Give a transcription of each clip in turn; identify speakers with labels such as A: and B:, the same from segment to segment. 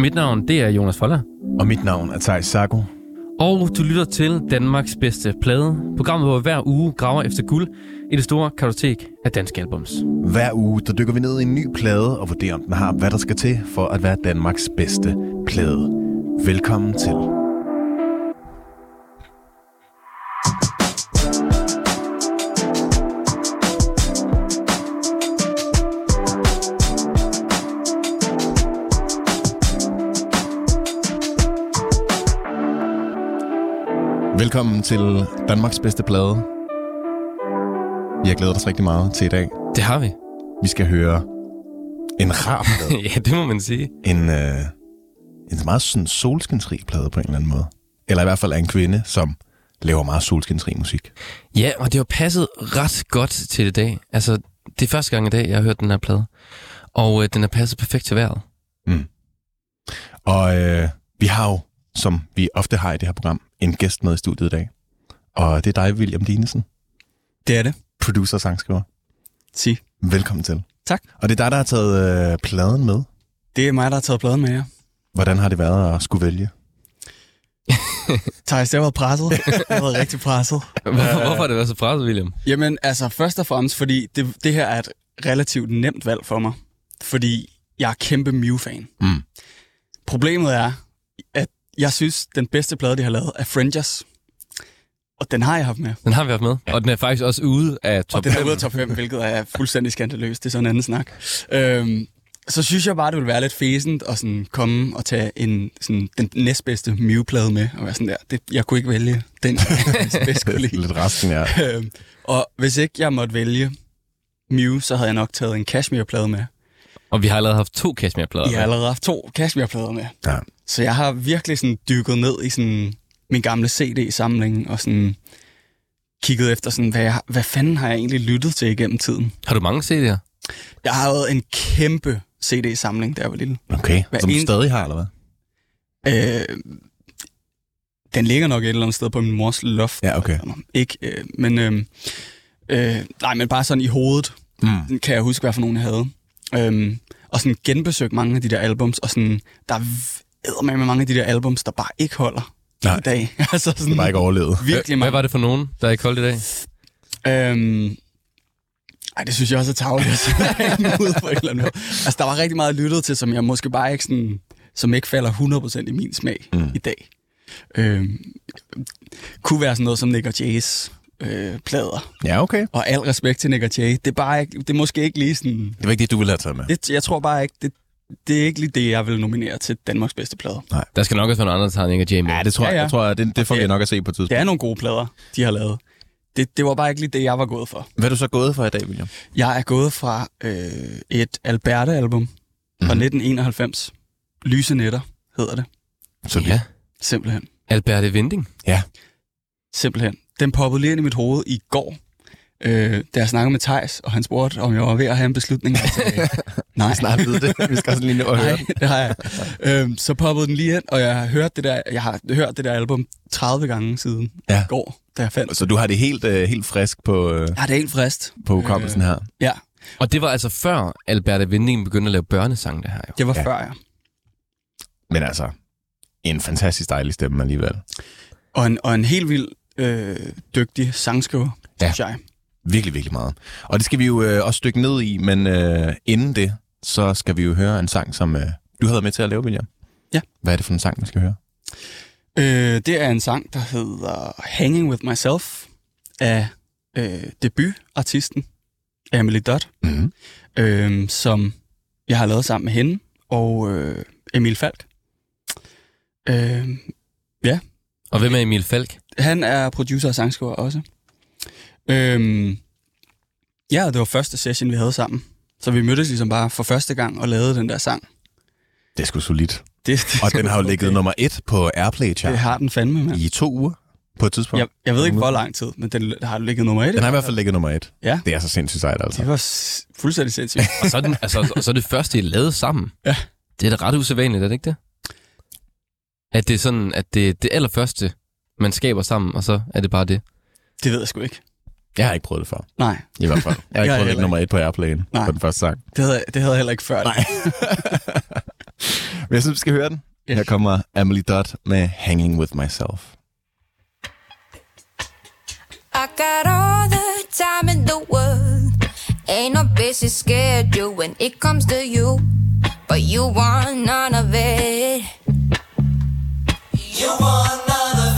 A: Mit navn, det er Jonas Foller.
B: Og mit navn er Thijs Sago.
A: Og du lytter til Danmarks bedste plade. Programmet, hvor vi hver uge graver efter guld i det store kartotek af danske albums.
B: Hver uge, der dykker vi ned i en ny plade og vurderer, om den har, hvad der skal til for at være Danmarks bedste plade. Velkommen til. Velkommen til Danmarks bedste plade. Jeg glæder os rigtig meget til i dag.
A: Det har vi.
B: Vi skal høre en rar plade.
A: ja, det må man sige.
B: en, øh, en meget sådan solskinsrig plade på en eller anden måde. Eller i hvert fald af en kvinde, som laver meget solskinsrig musik.
A: Ja, og det har passet ret godt til i dag. Altså, det er første gang i dag, jeg har hørt den her plade. Og øh, den er passet perfekt til vejret.
B: Og øh, vi har jo, som vi ofte har i det her program, en gæst med i studiet i dag. Og det er dig, William Dinesen,
C: Det er det.
B: producer og sangskriver.
C: Sig.
B: Velkommen til.
C: Tak.
B: Og det er dig, der har taget øh, pladen med.
C: Det er mig, der har taget pladen med jer.
B: Hvordan har det været at skulle vælge?
C: Thijs, det har været presset. Jeg har været rigtig presset.
A: Hvorfor, hvorfor har det været så presset, William?
C: Jamen, altså først og fremmest, fordi det, det her er et relativt nemt valg for mig. Fordi jeg er kæmpe Mew-fan.
B: Mm.
C: Problemet er, at jeg synes, den bedste plade, de har lavet, er Frangers. Og den har jeg haft med.
A: Den har vi haft med. Og den er faktisk også ude af top
C: Og den er
A: 5.
C: ude af top 5, hvilket er fuldstændig skandaløst. Det er sådan en anden snak. Øhm, så synes jeg bare, det ville være lidt fæsent at sådan komme og tage en, sådan, den næstbedste Mew-plade med. Og være sådan der, det, jeg kunne ikke vælge den, jeg bedst kunne lide.
B: Lidt resten, ja.
C: Øhm, og hvis ikke jeg måtte vælge Mew, så havde jeg nok taget en Cashmere-plade med.
A: Og vi har allerede haft to Cashmere-plader.
C: Jeg har allerede haft to Cashmere-plader med.
B: ja.
C: Så jeg har virkelig sådan dykket ned i sådan min gamle CD-samling og sådan kigget efter sådan, hvad, jeg, hvad fanden har jeg egentlig lyttet til igennem tiden.
A: Har du mange CD'er?
C: Jeg har jo en kæmpe CD-samling, da jeg var lille.
B: Okay.
C: Hver
B: Som du
C: en-
B: stadig har, eller hvad?
C: Øh, den ligger nok et eller andet sted på min mors loft.
B: Ja, okay.
C: Ikke, øh, men, øh, øh, nej, men bare sådan i hovedet,
B: Mm.
C: Den kan jeg huske, hvad for nogen jeg havde. Øhm, og sådan genbesøgt mange af de der albums, og sådan, der er med mange af de der albums, der bare ikke holder
B: Nej.
C: i dag. altså sådan,
B: Det var ikke overlevet.
C: virkelig
A: Hvad
C: mange.
A: var det for nogen, der ikke holdt i dag?
C: Øhm, ej, det synes jeg også er tageligt at ud på en eller anden måde. Altså, der var rigtig meget lyttet til, som jeg måske bare ikke sådan, som ikke falder 100% i min smag
B: mm.
C: i dag. Øhm, kunne være sådan noget som Nick og Jay's øh, plader.
B: Ja, okay.
C: Og al respekt til Nick og Jay. Det er, bare ikke, det er måske ikke lige sådan...
B: Det var ikke det, du ville have taget med.
C: Det, jeg tror bare ikke, det, det er ikke lige det, jeg vil nominere til Danmarks bedste plade.
A: Der skal nok også være nogle andre, der tager Nick og Jay med.
B: Ja, det tror jeg.
C: Ja, ja.
B: Jeg tror, det, det får vi
C: Det-
B: nok at se på et tidspunkt.
C: Det er nogle gode plader, de har lavet. Det, det var bare ikke lige det, jeg var gået for.
B: Hvad er du så gået for i dag, William?
C: Jeg er gået fra øh, et Alberte-album mm-hmm. fra
B: Mhm.
C: 1991. Lyse Netter hedder det.
B: Så
A: Ja.
C: Simpelthen.
A: Alberte Vinding.
C: Simpelthen. Den poppede lige ind i mit hoved i går, øh, da jeg snakkede med Tejs, og han spurgte, om jeg var ved at have en beslutning. Jeg sagde, nej.
B: Snart ved det. Vi skal også lige nå at høre.
C: Nej, det har jeg. øhm, så poppede den lige ind, og jeg har hørt det der, jeg har hørt det der album 30 gange siden
B: Ja.
C: i går, da jeg fandt.
B: Så du har det helt, øh, helt frisk på, øh,
C: Ja, det er helt frist.
B: på hukommelsen her.
C: Ja,
A: Og det var altså før Alberte Vinding begyndte at lave børnesang, det her jo.
C: det var
B: Ja.
C: før, ja.
B: Men altså, en fantastisk dejlig stemme alligevel.
C: Og en, og en helt vild øh, dygtig sangskriver,
B: Ja.
C: ja. synes jeg.
B: Virkelig, virkelig meget. Og det skal vi jo øh, også dykke ned i, men øh, inden det, så skal vi jo høre en sang, som øh, du havde været med til at lave, William.
C: Ja.
B: Hvad er det for en sang, vi skal høre?
C: Øh, det er en sang, der hedder Hanging With Myself af øh, debutartisten Emily Dodd,
B: Mm-hmm.
C: øh, som jeg har lavet sammen med hende og øh, Emil Falk. Øh,
A: Og hvem er Emil Falk?
C: han er producer og sangskriver også. Øh, ja, og det var første session, vi havde sammen. Så vi mødtes ligesom bare for første gang og lavede den der sang.
B: Det er sgu solidt.
C: Det, det
B: Og den har jo ligget nummer et på Airplay chart
C: Det har den fandme, mand.
B: i to uger på et tidspunkt.
C: Jeg, jeg ved ikke, hvor lang tid, men den har ligget nummer et.
B: Den har i hvert fald ligget nummer et.
C: Ja.
B: Det er så sindssygt sejt, altså.
C: Det var fuldstændig sindssygt.
A: Og så er, den, altså, og så er det første, I lavede sammen.
C: Ja.
A: Det er da ret usædvanligt, er det ikke det? At det er sådan, at det er det allerførste, man skaber sammen, og så er det bare det.
C: Det ved jeg sgu ikke.
B: Jeg har ikke prøvet det før,
C: Nej,
B: i hvert fald. Jeg har ikke
C: Jeg
B: prøvet ligge nummer et på Airplane
C: Nej.
B: på den første sang.
C: det havde, det havde jeg heller ikke før.
B: Nej. Men jeg synes, vi skal høre den.
C: Yes.
B: Her kommer Emily Dodd med Hanging With Myself.
D: I got all the time in the world. Ain't no busy schedule when it comes to you. But you want none of it. You want none of it.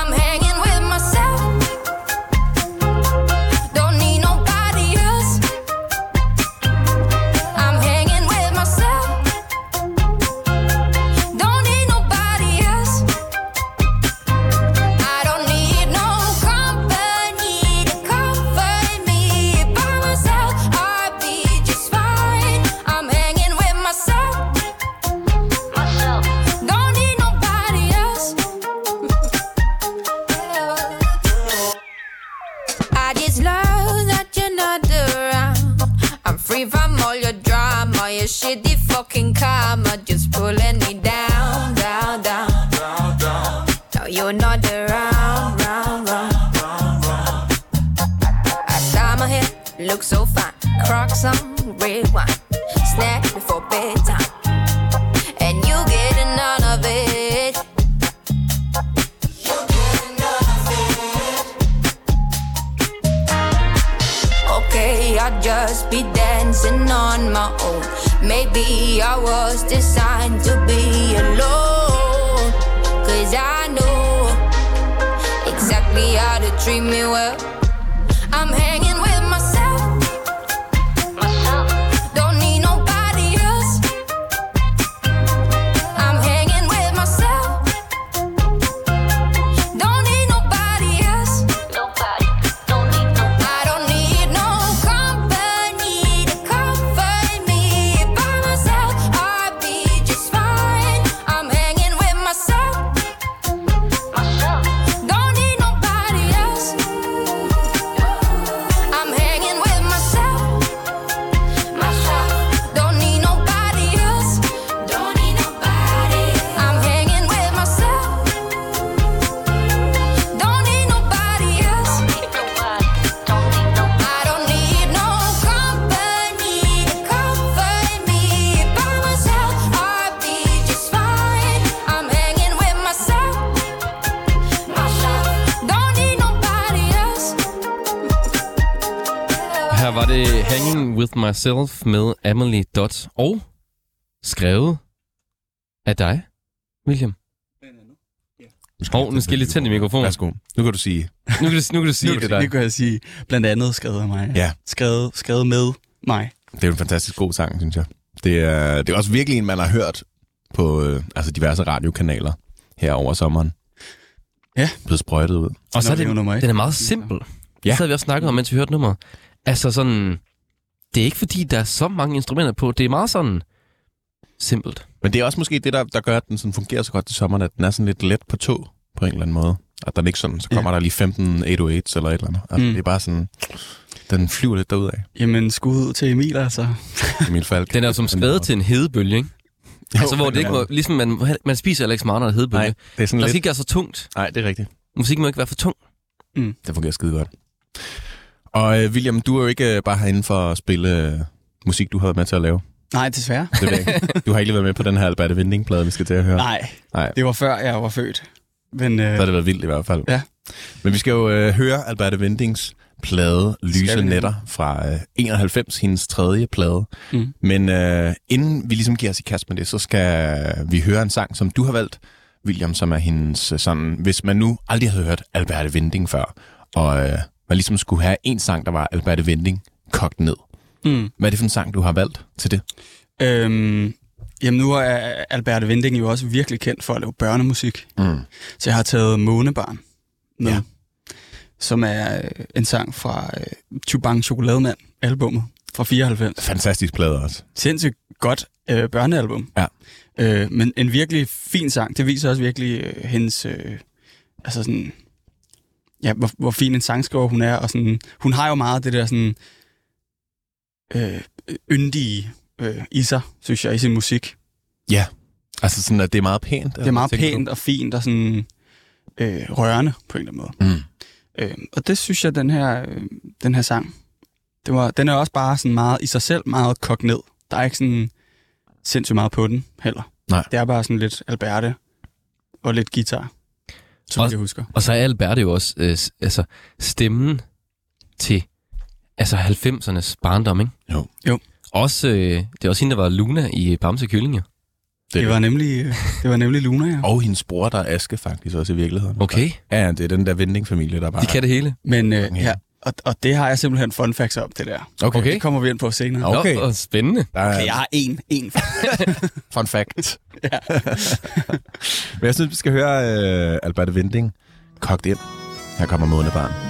D: I'm hanging shitty fucking karma, just pulling me down, down, down. No, you're not around, round, round. Round, round I dye my hair, look so fine. Crocs on, red wine. Myself
A: med Emily Dot og skrevet af dig, William. Hov, nu skal jeg lige tænde i mikrofonen.
B: Værsgo. Nu kan du sige.
A: Nu kan du, nu kan du sige
C: Nu,
A: det der.
C: det kan jeg sige. Blandt andet skrevet af mig.
B: Ja.
C: Skrevet, skrevet med mig.
B: Det er jo en fantastisk god sang, synes jeg. Det er, det er også virkelig en, man har hørt på øh, altså diverse radiokanaler her over sommeren.
C: Ja.
B: Blevet sprøjtet ud.
A: Og så er
C: det nummer
A: den er meget simpel. Ja.
B: Ja.
A: Det havde vi også snakket om, mens vi hørte nummeret. Altså sådan, det er ikke fordi, der er så mange instrumenter på. Det er meget sådan simpelt.
B: Men det er også måske det, der, der gør, at den sådan fungerer så godt til sommeren, at den er sådan lidt let på tog på en eller anden måde. At den ikke sådan, så kommer ja. der lige 15 808's eller et eller andet. Altså, mm.
C: Mm.
B: Det er bare sådan, den flyver lidt derudad,
C: Jamen, skud ud til Emil, altså.
B: Emil Falk.
A: Den er som skrevet til en hedebølge, ikke?
B: Jo,
A: altså, hvor det ikke må, ligesom man, man spiser heller ikke er hedebølge.
B: Nej, det er sådan
A: Der
B: lidt...
A: skal ikke være så tungt.
B: Nej, det er rigtigt.
A: Musik må ikke være for tung.
B: Det fungerer skide godt. Og øh, William, du er jo ikke øh, bare herinde for at spille øh, musik, du har været med til at lave.
C: Nej, desværre.
B: Det ved jeg ikke. Du har ikke lige været med på den her Albert Winding-plade, vi skal til at høre.
C: Nej,
B: Nej.
C: det var før jeg var født. Men
B: Så har
C: øh,
B: det været vildt i hvert fald.
C: Ja.
B: Men vi skal jo øh, høre Albert Windings plade Lyse? Netter fra øh, 91, hendes tredje plade.
C: Mm.
B: Men øh, inden vi ligesom giver os i kast med det, så skal vi høre en sang, som du har valgt, William, som er hendes øh, sådan... Hvis man nu aldrig havde hørt Albert Winding før, og øh, man ligesom skulle have en sang, der var Albert Winding kogt ned.
C: mm,
B: Hvad er det for en sang, du har valgt til det?
C: øhm, jamen, nu er Albert Winding jo også virkelig kendt for at lave børnemusik.
B: Mm.
C: Så jeg har taget Månebarn med,
B: Ja.
C: som er øh, en sang fra øh, Chubang Chokolademand, albummet. fra 94.
E: Fantastisk plade også.
C: Sindssygt godt øh, børnealbum.
E: Ja.
C: Øh, men en virkelig fin sang. Det viser også virkelig øh, hendes... Øh, altså sådan... Ja, hvor, hvor fin en sangskriver hun er. Og sådan, hun har jo meget det der sådan... Øh, yndige øh, i sig, synes jeg, i sin musik.
E: Ja. Altså sådan, at det er meget pænt.
C: Det er meget
E: tænker du?
C: pænt og fint og sådan øh, rørende på en eller anden måde.
E: Mm.
C: Øh, og det synes jeg, den her, øh, den her sang, det var, den er også bare sådan meget i sig selv meget kogt ned. Der er ikke sådan sindssygt meget på den heller.
E: Nej.
C: Det er bare sådan lidt Alberte og lidt guitar, som
A: Også-
C: jeg husker.
A: Og så er Albert jo også øh, altså, stemmen til altså 90'ernes barndom, ikke?
E: Jo.
C: Jo.
A: Også, øh, det er også hende, der var Luna i Bamse Kyllinger.
E: Det,
C: Det var nemlig, øh, det var nemlig Luna, ja.
E: Og hendes bror, der er Aske faktisk også i virkeligheden.
A: Okay,
E: Ja, ja, det er den der vendingfamilie, der bare...
A: de kan det hele.
C: Men øh,
E: Ja.
C: Ja, og, og det har jeg simpelthen fun facts om, det der.
E: Okay.
A: Okay.
C: Det kommer vi ind på senere.
E: Okay.
A: Nå, spændende.
E: Der er
C: Okay, jeg har en, en.
E: fun fact. Men jeg synes, vi skal høre uh, Albert Vinding kogt ind. Her kommer Månebarn.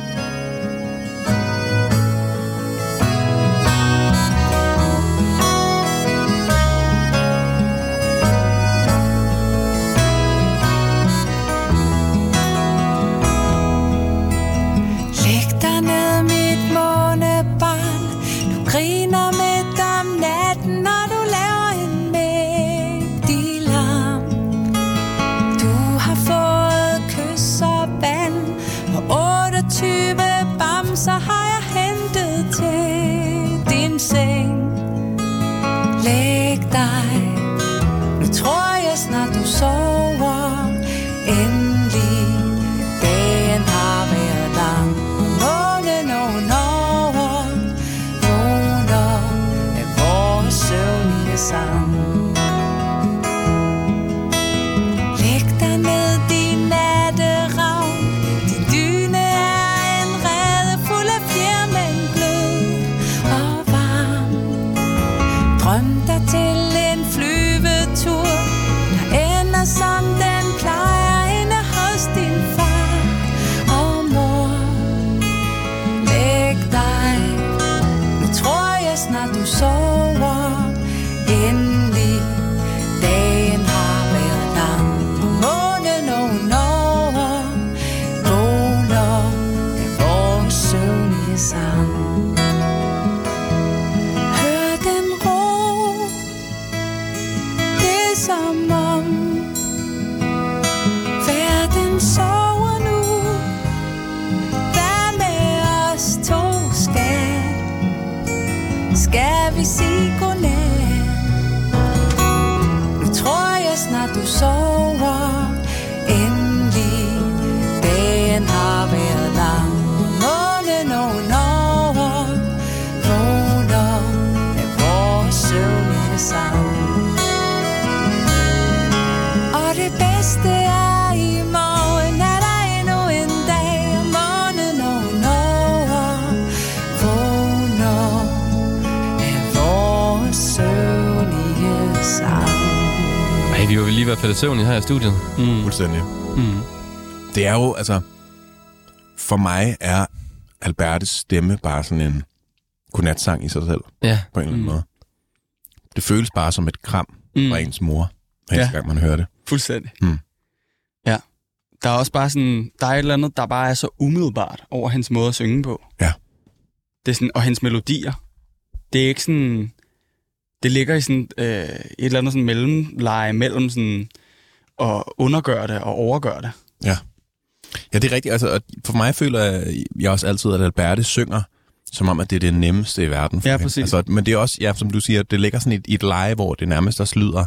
A: Lige ved at falde i søvn her i studiet.
C: Mm.
E: Fuldstændig.
C: Mm.
E: Det er jo, altså... For mig er Albertes stemme bare sådan en godnatsang i sig selv,
A: Ja,
E: på en eller anden
C: Mm.
E: måde. Det føles bare som et kram
C: Mm.
E: fra ens mor, hver
C: Ja.
E: gang man hører det.
C: Fuldstændig.
E: Mm.
C: Ja. Der er også bare sådan, der er et eller andet, der bare er så umiddelbart over hendes måde at synge på.
E: Ja.
C: Det er sådan, og hendes melodier. Det er ikke sådan, det ligger i sådan øh, et eller andet sådan mellemleje mellem sådan at undergøre det og overgøre det.
E: Ja, det er rigtigt. Altså, for mig føler jeg, jeg også altid, at Alberte synger, som om, at det er det nemmeste i verden. For
C: Ja, præcis.
E: Altså, men det er også, ja, som du siger, det ligger sådan i et, i et leje, hvor det nærmest også lyder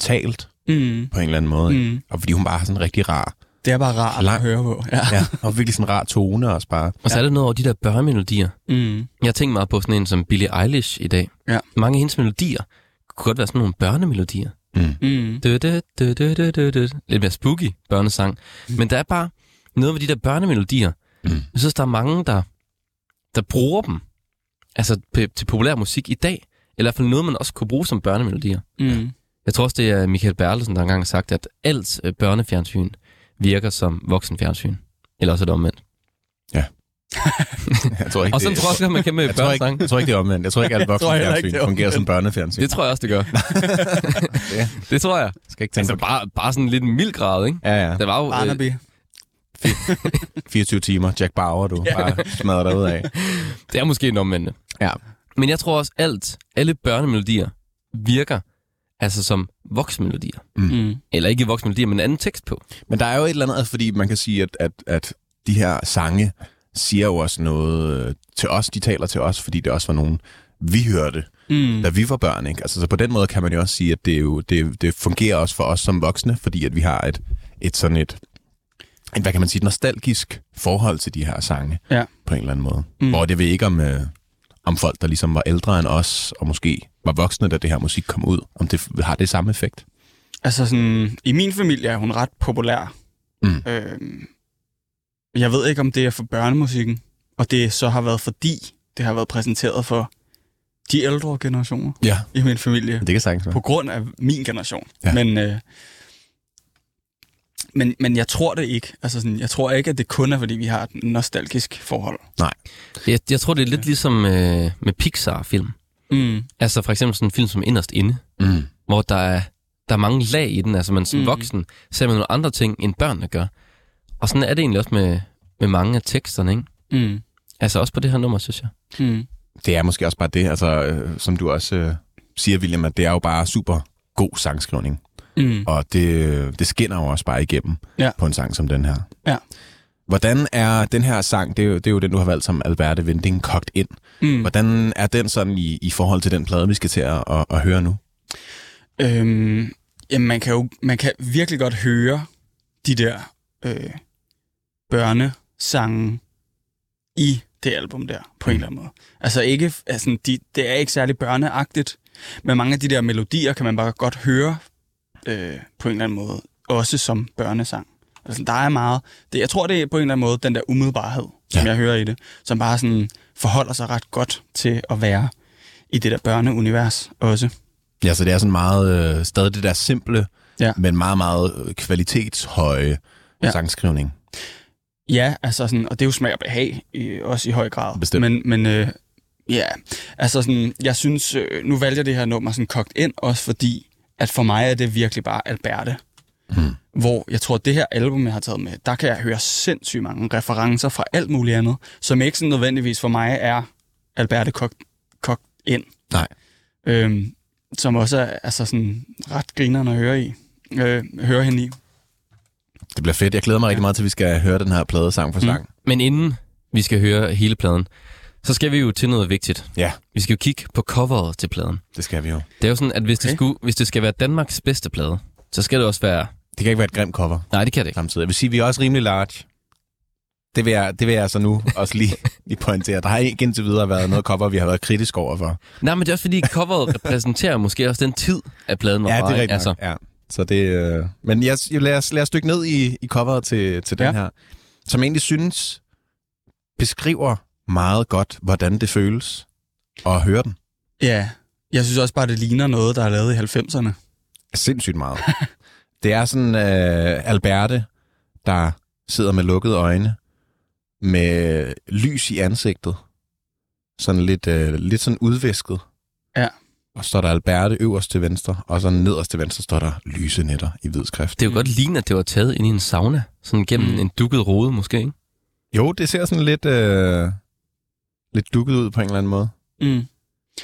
E: talt
C: Mm.
E: på en eller anden måde. Mm. Og fordi hun bare har sådan en rigtig rar,
C: Det er bare rart
E: Lang.
C: at høre på. Ja.
E: ja, og virkelig sådan en rar tone også bare.
A: og så er der noget over de der børnemelodier.
C: Mm.
A: Jeg tænkt meget på sådan en som Billie Eilish i dag.
C: Ja.
A: Mange af hendes melodier kunne godt være sådan nogle børnemelodier.
E: Mm.
C: Mm.
A: Du, du, du, du, du, du, du. Lidt mere spooky børnesang. Men der er bare noget med de der børnemelodier.
E: Mm.
A: Jeg synes, der er mange, der, der bruger dem altså til populær musik i dag. Eller i hvert fald noget, man også kunne bruge som børnemelodier.
C: Mm.
A: Jeg tror også, det er Michael Bertelsen, der engang har sagt, at alt øh, børnefjernsyn virker som voksenfjernsyn. Eller også er det omvendt.
B: Jeg tror ikke,
A: Og sådan tror jeg man kan med
B: jeg, tror ikke, jeg tror ikke, det er omvendt. Jeg tror ikke, at voksenfjernsyn
C: er
B: fungerer som børnefjernsyn.
A: Det tror jeg også, det gør.
B: Det
A: det tror jeg.
B: skal ikke tænke
A: Altså bare, bare sådan lidt en mild grad, ikke?
B: Ja, ja.
A: Det var jo... Øh,
C: Barnaby.
B: 24 timer. Jack Bauer, du. Bare smadrer dig ud af.
A: det er måske en omvendte.
B: Ja.
A: Men jeg tror også, alt, alle børnemelodier virker altså som voksmelodier.
C: Mm.
A: Eller ikke voksmelodier, men en anden tekst på.
B: Men der er jo et eller andet, altså, fordi man kan sige, at, at, at de her sange siger jo også noget øh, til os. De taler til os, fordi det også var nogen, vi hørte,
C: Mm.
B: da vi var børn. Ikke? Altså, så på den måde kan man jo også sige, at det, er jo, det, det fungerer også for os som voksne, fordi at vi har et, et sådan et, et, hvad kan man sige, et nostalgisk forhold til de her sange,
C: Ja.
B: på en eller anden måde.
C: Mm.
B: Mm. Hvor det ved ikke om, øh, om folk, der ligesom var ældre end os, og måske var voksne, da det her musik kom ud, om det har det samme effekt.
C: Altså sådan, i min familie er hun ret populær.
B: Mm.
C: Øhm, jeg ved ikke, om det er for børnemusikken, og det så har været fordi, det har været præsenteret for de ældre generationer
B: Ja,
C: i min familie,
B: det kan sagtens være.
C: på grund af min generation.
B: Ja.
C: Men, øh, men, men jeg tror det ikke. Altså sådan, jeg tror ikke, at det kun er, fordi vi har et nostalgisk forhold.
A: Jeg, jeg tror, det er lidt ligesom øh, med Pixar-film.
C: Mm.
A: Altså for eksempel sådan en film som Inderst Inde,
B: Mm.
A: hvor der er, der er mange lag i den. Altså man som
C: Mm.
A: mm. voksen ser man nogle andre ting, end børnene gør. Og sådan er det egentlig også med, med mange af teksterne, ikke?
C: Mm.
A: Altså også på det her nummer, synes jeg.
C: Mm.
B: Det er måske også bare det, altså, øh, som du også øh, siger, William, at det er jo bare super god sangskrivning.
C: Mm.
B: Og det, det skinner jo også bare igennem
C: Ja.
B: på en sang som den her.
C: Ja.
B: Hvordan er den her sang, det er, jo, det er jo den, du har valgt som Alberte Vinding, kogt ind.
C: Mm.
B: Hvordan er den sådan i, i forhold til den plade, vi skal til at, at, at høre nu?
C: Øhm, jamen, man kan jo man kan virkelig godt høre de der øh, børnesange i det album der, på en eller anden måde. Altså ikke, altså, de, det er ikke særlig børneagtigt, men mange af de der melodier kan man bare godt høre øh, på en eller anden måde, også som børnesang. Altså, der er meget, det, jeg tror, det er på en eller anden måde den der umiddelbarhed, som
B: Ja.
C: jeg hører i det, som bare sådan forholder sig ret godt til at være i det der børneunivers også.
B: Ja, så det er sådan meget, øh, stadig det der simple,
C: Ja.
B: men meget, meget øh, kvalitetshøje
C: Ja.
B: sangskrivning.
C: Ja, altså sådan, og det er jo smag og behag, i, også i høj grad.
B: Bestemt.
C: Men, men øh, ja, altså sådan, jeg synes, øh, nu valgte jeg det her nummer sådan kogt ind, også fordi, at for mig er det virkelig bare Alberte.
B: Hmm.
C: Hvor jeg tror, at det her album, jeg har taget med, der kan jeg høre sindssygt mange referencer fra alt muligt andet, som ikke sådan nødvendigvis for mig er Alberte kogt, kogt ind.
B: Nej.
C: Øhm, som også er altså sådan ret grinerende at høre i. Øh, høre hende i.
B: Det bliver fedt. Jeg glæder mig rigtig meget til, at vi skal høre den her plade sang for
C: Mm.
B: sang.
A: Men inden vi skal høre hele pladen, så skal vi jo til noget vigtigt.
B: Ja,
A: Vi skal jo kigge på coveret til pladen.
B: det skal vi jo.
A: Det er jo sådan, at hvis,
C: Okay.
A: det, skulle, hvis det skal være Danmarks bedste plade, så skal det også være...
B: Det kan ikke være et grimt cover
A: Nej, det kan det ikke.
B: samtidig. Jeg vil sige, at vi er også rimelig large. Det vil jeg, det vil jeg så nu også lige, lige pointere. Der har ikke indtil videre været noget cover, vi har været kritisk over for.
A: Nej, men det er også fordi, coveret repræsenterer måske også den tid, at pladen var
B: Ja, det er rigtigt altså. ja. Så det, øh... Men jeg, jeg lad, os, lad os dykke ned i, i coveret til, til den
C: Ja.
B: her, som jeg egentlig synes beskriver meget godt, hvordan det føles at høre den.
C: Ja, jeg synes også bare, det ligner noget, der er lavet i 90'erne.
B: Sindssygt meget. det er sådan øh, Alberte, der sidder med lukkede øjne, med lys i ansigtet. Sådan lidt, øh, lidt sådan udvæsket.
C: Ja.
B: Og så står der Alberte øverst til venstre, og så nederst til venstre står der lyse netter i hvid skrift.
A: Det er jo godt ligne, at det var taget ind i en sauna. Sådan gennem
C: mm.
A: en dukket rode måske, ikke?
B: Jo, det ser sådan lidt, øh, lidt dukket ud på en eller anden måde.
C: Mm.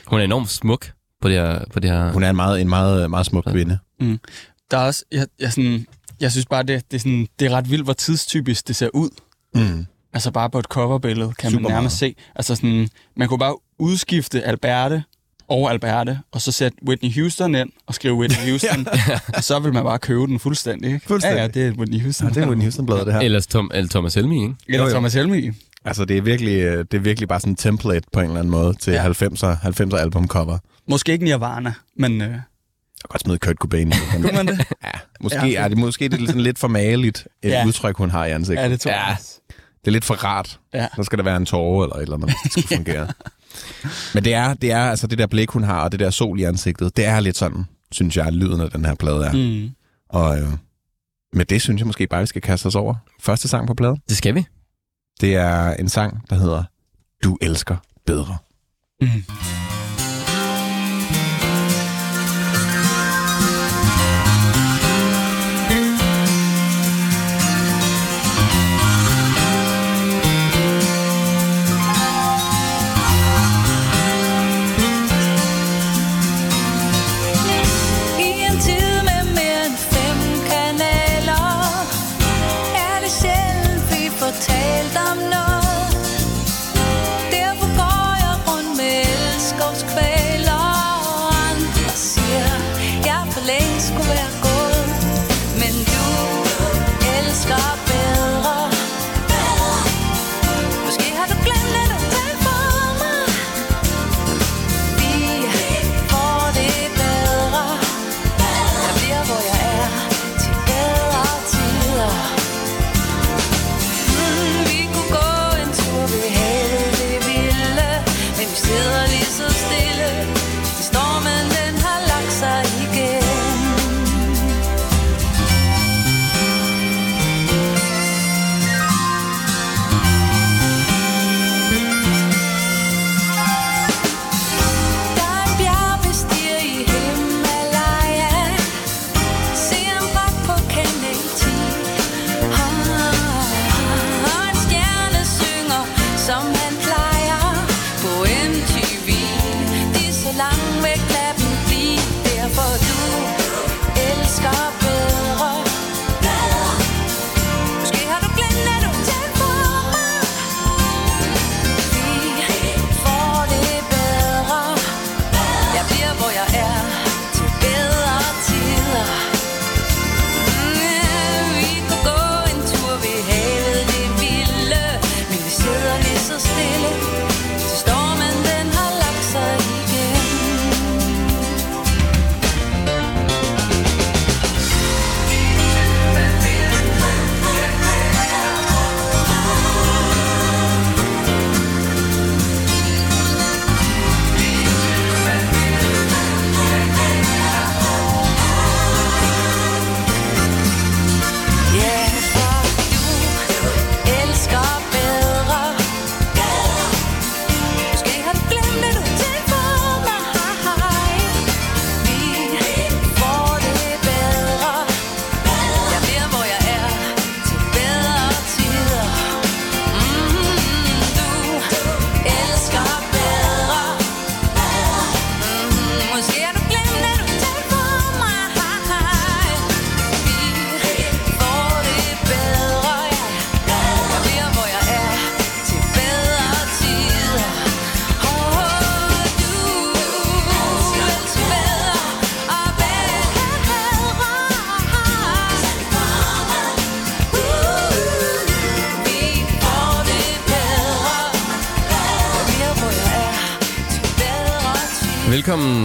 A: Hun er enormt smuk på det her... På det her.
B: Hun er en meget, en meget, meget smuk
A: Ja.
B: kvinde.
C: Der er også, jeg, jeg, sådan, jeg synes bare, det, det, er sådan, det er ret vildt, hvor tidstypisk det ser ud.
B: Mm.
C: Altså bare på et coverbillede kan
B: Super
C: man nærmest se. Altså sådan, man kunne bare udskifte Alberte og Alberte, og så sætte Whitney Houston ind og skrive Whitney Houston, og så vil man bare købe den fuldstændig. Ikke?
B: Fuldstændig.
C: Ja, ja, det er Whitney Houston.
B: Ja, det er Whitney Houston-bladet, det her.
A: Ellers Tom, eller Thomas Helmi, ikke?
C: Eller
B: Jo, jo.
C: Thomas Helmi.
B: Altså, det er virkelig, øh, det er virkelig bare sådan en template på en eller anden måde til
C: Ja.
B: ja. 90'er, 90'er albumcover.
C: Måske ikke Nirvana, men øh,
B: Jeg kan godt smide Kurt Cobain. det.
C: kunne man det?
B: ja, måske,
C: Ja,
B: ja, er det, måske er det sådan lidt for maligt et
C: Ja.
B: ja. udtryk, hun har i ansigtet.
C: Ja, det tror
A: Ja.
C: jeg også.
B: Det er lidt for rart.
C: Ja.
B: Så skal der være en tårer eller et eller andet, hvis det skal fungere. Men det er, det er altså det der blik, hun har, og det der sol i ansigtet, det er lidt sådan, synes jeg, lyden af den her plade er. Mm. Og øh, med det synes jeg måske bare, vi skal kaste os over. Første sang på pladen.
A: Det skal vi.
B: Det er en sang, der hedder Du elsker bedre.
E: Mm.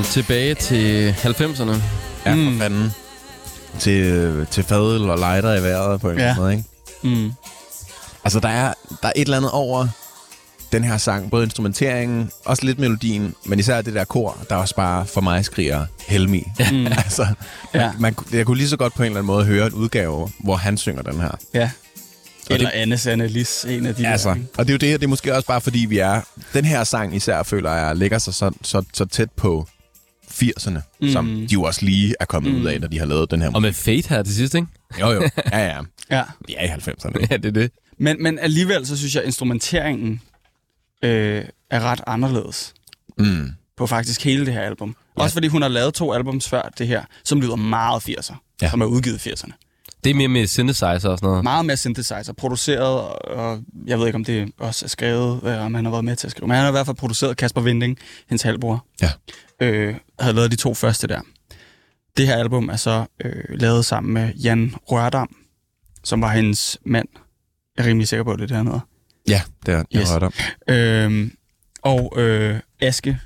A: Tilbage til 90'erne.
B: Ja, for fanden. Til, til fadel og lighter i vejret på en
E: Ja.
B: måde, ikke?
E: Mm.
B: Altså, der er, der er et eller andet over den her sang. Både instrumenteringen, også lidt melodien, men især det der kor, der også bare for mig skriger Helmi.
E: Mm.
B: altså,
E: Ja.
B: ja. man, jeg kunne lige så godt på en eller anden måde høre en udgave, hvor han synger den her.
E: Ja.
B: det-
E: Eller Anne Annelis, en af de
B: Altså,
E: der.
B: og det er jo det her, det er måske også bare fordi, vi er... Den her sang især, føler jeg, ligger sig så, så, så tæt på 80'erne, mm. som de jo også lige er kommet mm. ud af, når de har lavet den her
A: Og med Fate her til sidst, ikke?
B: Jo, jo. Ja, ja.
E: Ja.
B: Vi er i 90'erne. ikke?
A: Ja, det er det.
E: Men, men alligevel, så synes jeg, at instrumenteringen øh, er ret anderledes
B: Mm.
E: på faktisk hele det her album. Ja. Også fordi hun har lavet to albums før det her, som lyder meget 80'er.
B: Ja.
E: Som er udgivet i 80'erne.
A: Det er mere med synthesizer og sådan noget.
E: Meget mere synthesizer, produceret, og, jeg ved ikke, om det også er skrevet, øh, om han har været med til at skrive. Men han har i hvert fald produceret Kasper Vinding, hendes halvbror.
B: Ja.
E: Øh, havde lavet de to første der. Det her album er så øh, lavet sammen med Jan Rørdam, som var hendes mand. Jeg er rimelig sikker på, at det er hedder.
B: Ja, det er jeg
E: Yes.
B: om.
E: Øhm, og øh, Aske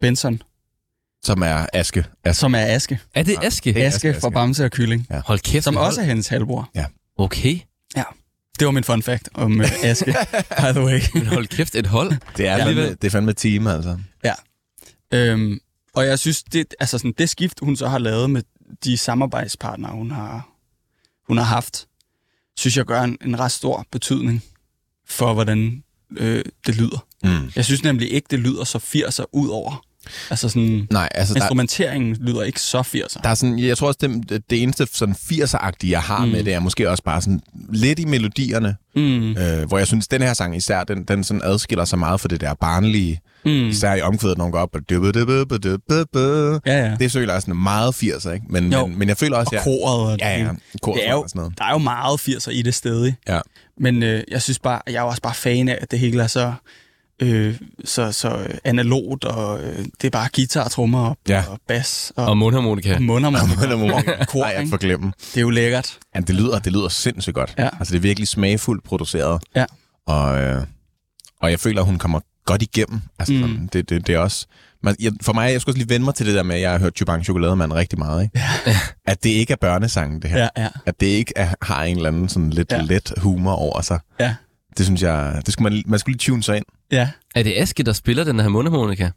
E: Benson,
B: Som er Aske. Aske.
E: som er Aske.
A: Er det Aske?
B: Det er
E: Aske,
B: Aske,
E: fra
B: Aske.
E: Bamse og Kylling.
A: Hold kæft.
E: Som
A: hold-
E: også er hendes halvbror.
A: Okay.
E: Det var min fun fact om øh, Aske, by the way.
A: Men hold kæft, et hold.
B: Det er,
E: Ja.
B: fandme, det er fandme et team, altså.
E: Øhm, og jeg synes, det, altså sådan, det skift, hun så har lavet med de samarbejdspartnere, hun har, hun har haft, synes jeg gør en, en ret stor betydning
C: for, hvordan øh, det lyder.
B: Mm.
C: Jeg synes nemlig ikke, det lyder så 80'er ud over. Altså sådan,
B: Nej, altså der,
C: instrumenteringen lyder ikke så 80'er.
B: der er sådan, jeg tror også, det, det eneste sådan 80'er-agtige, jeg har mm. med, det er måske også bare sådan lidt i melodierne,
C: Mm,
B: øh, hvor jeg synes, den her sang især, den, den sådan adskiller sig meget fra det der barnlige,
C: mm.
B: især i omkvædet, når hun går op, og.
C: Ja, ja.
B: det føler jeg sådan meget 80'er, ikke? Men,
C: Jo.
B: men, men jeg føler også,
C: Og
B: jeg...
C: koret og
B: Ja, ja, koret
C: det er jo,
B: og sådan noget.
C: der er jo meget 80'er i det stadig.
B: Ja.
C: Men øh, jeg synes bare, jeg er også bare fan af, at det hele er så, øh, så, så øh, analogt, og øh, det er bare guitar, trommer og,
B: Ja.
C: og bas og,
A: Og mundharmonika.
C: og mundermonika og kor,
B: Nej, jeg
C: ikke?
B: får glemme.
C: Det er jo lækkert.
B: Ja, det lyder, det lyder sindssygt godt.
C: Ja.
B: Altså, det er virkelig smagfuldt produceret.
C: Ja.
B: Og, øh, og jeg føler, at hun kommer godt igennem. Altså,
C: Mm.
B: det, det, det er også... Man, jeg, for mig, jeg skulle også lige vende mig til det der med, at jeg har hørt Chubang Chokolademand rigtig meget, ikke? Ja. At det ikke er børnesangen, det her.
C: Ja, ja,
B: At det ikke er, har en eller anden sådan lidt
C: ja.
B: let humor over sig.
C: ja.
B: Det synes jeg... Det skulle man, man skulle lige tune sig ind.
C: Ja.
A: Er det Aske, der spiller den her mundharmonika?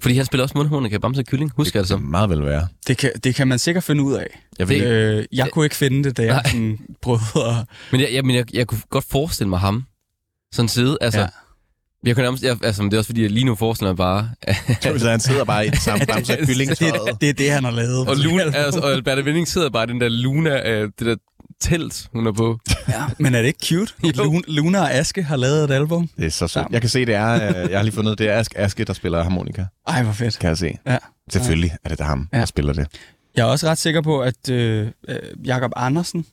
A: Fordi han spiller også mundharmonika, Bamse og Kylling. Husker jeg det
B: kan
A: som?
B: meget vel være.
C: Det, kan, det kan man sikkert finde ud af.
A: Jeg ved,
C: Øh, jeg kunne ikke finde det, da jeg sådan prøvede at...
A: Men jeg, jeg, men jeg, jeg kunne godt forestille mig ham sådan sidde. Altså,
C: Ja.
A: jeg kunne nærmest, jeg, altså, det er også fordi, jeg lige nu forestiller mig bare...
B: Så han sidder bare i den samme bamse og kylling
C: det, det er det, han har lavet.
A: og, Luna, altså, og Albert Winding sidder bare i den der Luna, øh, det der telt, hun er på.
C: Ja, men er det ikke cute?
A: Jo.
C: Luna, Luna og Aske har lavet et album.
B: Det er så sødt. Jeg kan se, det er... øh, Jeg har lige fundet, det er Aske, Aske der spiller harmonika.
C: Ej, hvor fedt.
B: Kan jeg se.
C: Ja.
B: Selvfølgelig er det der ham,
C: Ja.
B: der spiller det.
C: Jeg er også ret sikker på, at øh, øh, Jakob Andersen,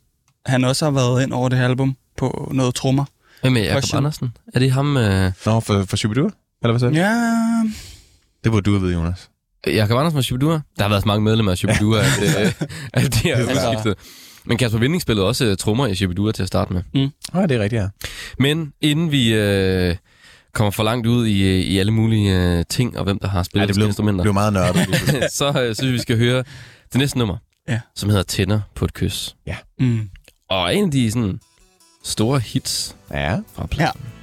C: han også har været ind over det her album på noget trommer.
A: Hvem er
C: Question.
A: Andersen? Er det ham? Øh,
B: Nå, for, for Shubidua? Eller hvad så? Ja.
C: Ja,
B: Det burde du vide, Jonas.
A: Jakob Andersen og Shubidua? Der har været så mange medlemmer af Shubidua, at, øh, at de har udskiftet. Men Kasper Winding spillede også øh, trommer i Shubidua til at starte med.
B: Nej, det er rigtigt, ja.
A: Men inden vi øh, kommer for langt ud i, øh, i alle mulige øh, ting, og hvem der har
B: ja
A: spillet
B: det
A: ja,
B: blev,
A: instrumenter,
B: blev meget nørdet.
A: så øh, synes jeg, vi skal høre det næste nummer,
C: Ja.
A: som hedder Tænder på et kys.
C: mm.
A: Og en af de sådan, store hits
B: ja.
A: fra pladen.
E: Se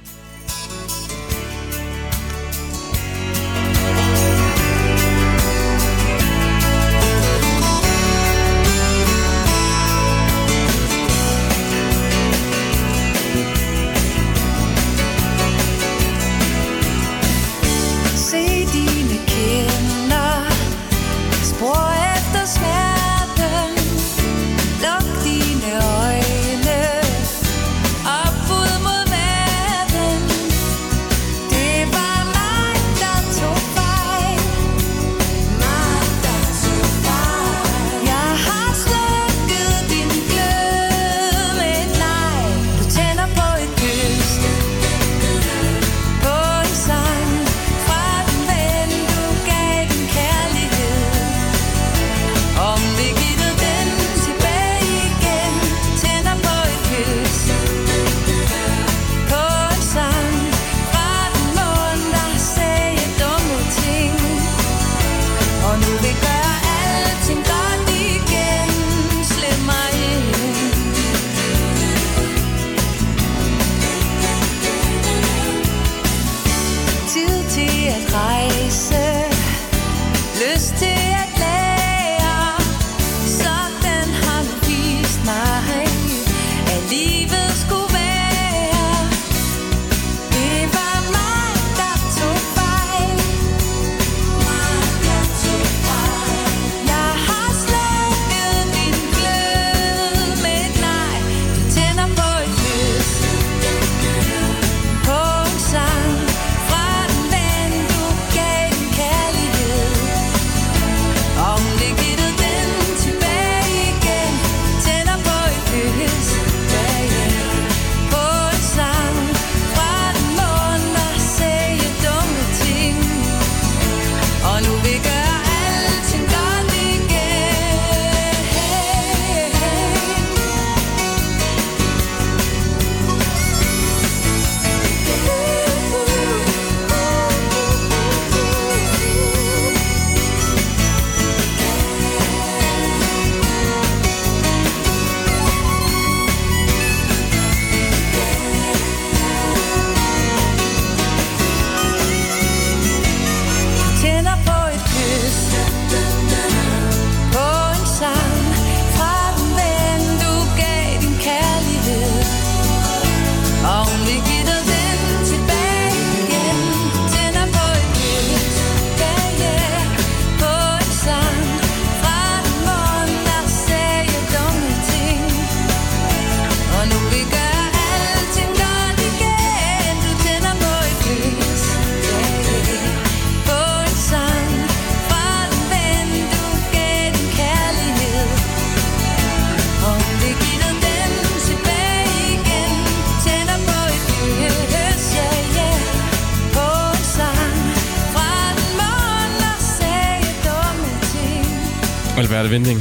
A: Alberte Vinding.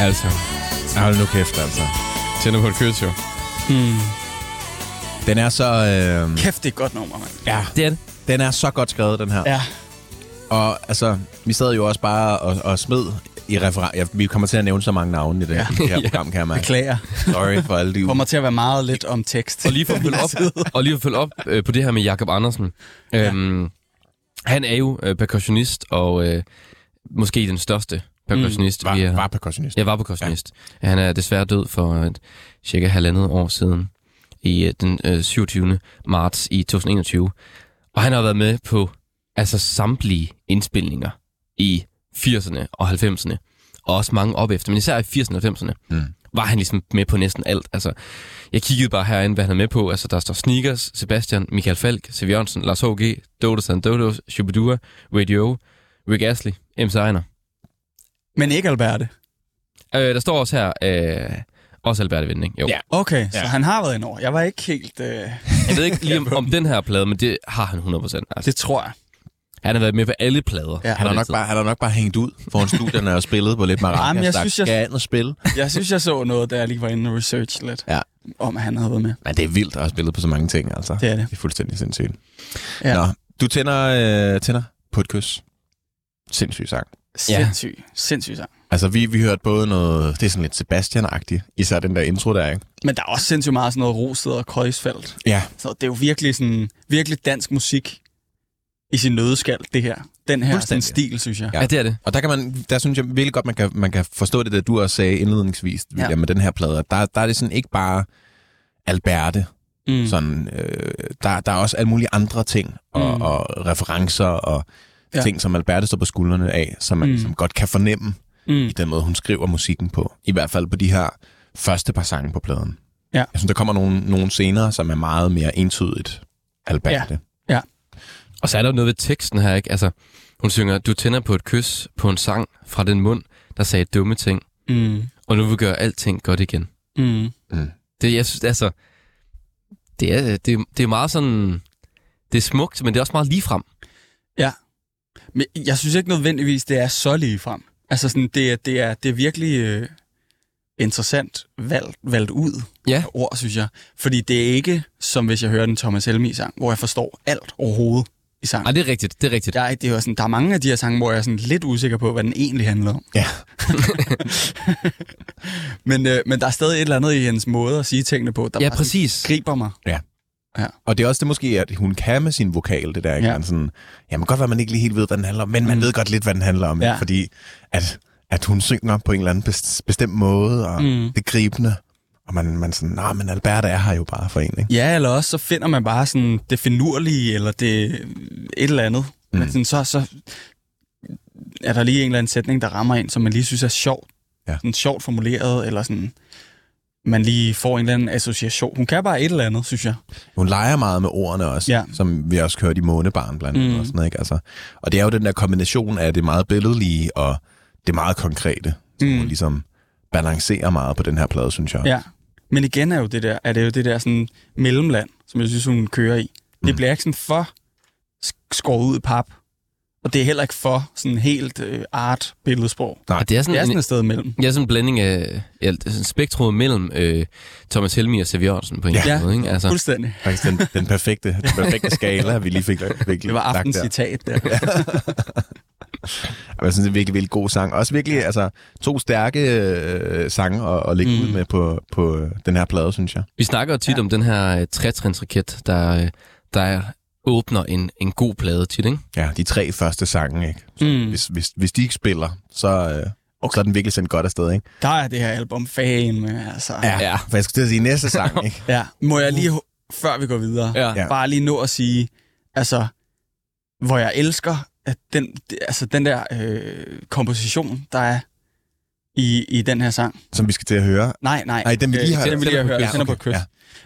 A: Altså,
B: Hold nu kæft, altså.
A: tænder på et kys, jo.
B: Den er så... Øh,
C: Kæft, det er et godt nummer, mand.
B: ja,
A: Det er det.
B: den er så godt skrevet, den her.
C: Ja.
B: Og altså, vi sad jo også bare og, og smed i referat. Ja, vi kommer til at nævne så mange navne i det, ja. her program, kan jeg mærke.
C: Beklager.
B: Sorry for alle de
C: Det kommer til at være meget lidt om tekst.
A: Og lige for at følge op, og lige for at følge op øh, på det her med Jakob Andersen. Øhm, han er jo øh, percussionist, og øh, måske den største percussionist.
B: var,
A: vi har-
B: var percussionist.
A: Jeg var percussionist. Ja. Han er desværre død for et, cirka halvandet år siden, i øh, den øh, 27. marts i 2021. Og han har været med på altså samtlige indspilninger i 80'erne og 90'erne, og også mange op efter, men især i 80'erne og 90'erne,
B: Mm.
A: var han ligesom med på næsten alt. Altså, jeg kiggede bare herinde, hvad han er med på. Altså, der står Sneakers, Sebastian, Michael Falk, Siv Jørgensen, Lars H.G., Dodo Sandodo, Shubidua, Radio, Rick Astley, M. Seiner.
C: Men ikke Alberte.
A: Øh, der står også her, øh, også Albert Vinding. Jo.
B: Ja.
C: Okay, så
B: Ja.
C: han har været indover. Jeg var ikke helt... Øh,
A: Jeg ved ikke lige om, om den her plade, men det har han 100%. Altså.
C: det tror jeg.
A: Han har været med på alle plader.
C: Ja.
B: Han har, nok bare, han har nok bare hængt ud foran studierne og spillet på lidt
C: Jamen,
B: maracas.
C: jeg
B: der
C: synes, jeg-
B: skal og spille.
C: Jeg synes, jeg så noget, da jeg lige var inde og research lidt,
B: Ja.
C: om at han havde været med.
B: Men det er vildt at have spillet på så mange ting, altså.
C: Det er det.
B: Det er fuldstændig sindssygt.
C: Ja.
B: Nå, du tænder, øh, tænder på et kys. Sindssyg sang.
C: Sindssyg. Sindssyg sang.
B: Altså, vi, vi hørte både noget... Det er sådan lidt Sebastian-agtigt. Især den der intro der, ikke?
C: Men der er også sindssygt meget sådan noget Rosted og Kreuzfeldt.
B: Ja.
C: Så det er jo virkelig sådan, virkelig dansk musik i sin nødskal, det her. Den her sådan stil, synes jeg.
B: Ja.
A: Ja, det er det.
B: Og der, kan man, der synes jeg virkelig godt, man kan, man kan forstå det, der du også sagde indledningsvis,
C: Ja.
B: ja. med den her plade. Der, der er det sådan ikke bare Alberte.
C: Mm.
B: Sådan, øh, der, der er også alle mulige andre ting, og,
C: Mm.
B: og referencer, og
C: Ja.
B: ja. ting, som Alberte står på skuldrene af, som man
C: Mm.
B: mm. ligesom godt kan fornemme
C: Mm.
B: i den måde, hun skriver musikken på. I hvert fald på de her første par sange på pladen.
C: Ja.
B: Jeg synes, der kommer nogle, nogle senere, som er meget mere entydigt Alberte.
A: Og så er der jo noget ved teksten her, ikke? Altså, hun synger, du tænder på et kys på en sang fra den mund, der sagde dumme ting,
C: Mm.
A: og nu vil gøre alting godt igen.
C: Mm.
A: Det, jeg synes, altså, det er, det, det er meget sådan, det er smukt, men det er også meget ligefrem.
C: Men jeg synes ikke nødvendigvis, det er så lige frem. Altså sådan, det, er, det, er, det er virkelig øh, interessant valgt, valgt ud
A: Ja.
C: af ord, synes jeg. Fordi det er ikke, som hvis jeg hører den Thomas Helmi-sang, hvor jeg forstår alt overhovedet i sangen.
A: Nej, det er rigtigt, det er rigtigt.
C: Jeg, det er jo sådan, der er mange af de her sange, hvor jeg er sådan lidt usikker på, hvad den egentlig handler om.
B: Ja.
C: men, øh, men der er stadig et eller andet i hendes måde at sige tingene på, der
A: Ja, præcis.
C: Griber mig.
B: Og det er også det måske, at hun kan med sin vokal, det der, ikke?
C: Ja.
B: Ja. Sådan, jamen godt være, man ikke lige helt ved, hvad den handler om, men man
C: Mm.
B: ved godt lidt, hvad den handler om,
C: Ja.
B: ja. fordi at, at hun synger på en eller anden best- bestemt måde, og
C: Mm.
B: det gribende, og man, man sådan, nej, men Albert er her jo bare for en, ikke?
C: Ja, eller også så finder man bare sådan det finurlige, eller det et eller andet. Mm. Men sådan, så, så er der lige en eller anden sætning, der rammer ind, som man lige synes er sjovt.
B: Ja.
C: Sådan sjovt formuleret, eller sådan man lige får en eller anden association. Hun kan bare et eller andet, synes jeg.
B: Hun leger meget med ordene også,
C: Ja.
B: som vi også hørte i Månebarn blandt andet.
C: Mm.
B: Og, sådan, noget, ikke? Altså, og det er jo den der kombination af det meget billedlige og det meget konkrete, som
C: Mm.
B: hun ligesom balancerer meget på den her plade, synes jeg.
C: Ja. Men igen er, jo det der, er det jo det der sådan mellemland, som jeg synes, hun kører i. Det
B: Mm.
C: bliver ikke sådan for sk- skåret ud i pap. Og det er heller ikke for sådan helt øh, art billedsprog.
B: Nej.
A: Og det er
C: Det
A: sådan,
C: er
A: en,
C: sådan et sted imellem.
A: ja, sådan en blanding af ja, det er sådan spektrumet mellem øh, Thomas Helmi og Jørgensen på en
C: Ja.
A: eller anden måde. Ikke? Altså,
C: Fuldstændig.
B: Faktisk den, den, perfekte, den perfekte skala, vi lige fik, fik
C: Det var aftens
B: der.
C: citat der.
B: Jeg synes, det er en virkelig, virkelig god sang. Også virkelig, altså, to stærke øh, sange at, at lægge
C: Mm.
B: ud med på, på den her plade, synes jeg.
A: vi snakker jo tit
C: Ja.
A: ja. om den her øh, trætrinsraket, der, øh, der åbner en, en god plade tit, ikke?
B: Ja, de tre første sange, ikke? Så
C: Mm.
B: hvis, hvis, hvis de ikke spiller, så, øh, okay. så er den virkelig sendt godt afsted, ikke?
C: Der er det her album fan altså.
A: Ja.
B: For jeg skulle til at sige næste sang, ikke?
C: ja. Må jeg lige, før vi går videre,
A: Ja.
B: Ja.
C: bare lige nå at sige, altså, hvor jeg elsker, at den, altså, den der øh, komposition, der er i, i den her sang.
B: Som vi skal til at høre.
C: Nej, nej.
B: Nej, den vi lige har
C: Den vi lige har hørt.
B: Ja,
C: Ja, okay. på
B: okay,
C: kys.
B: ja.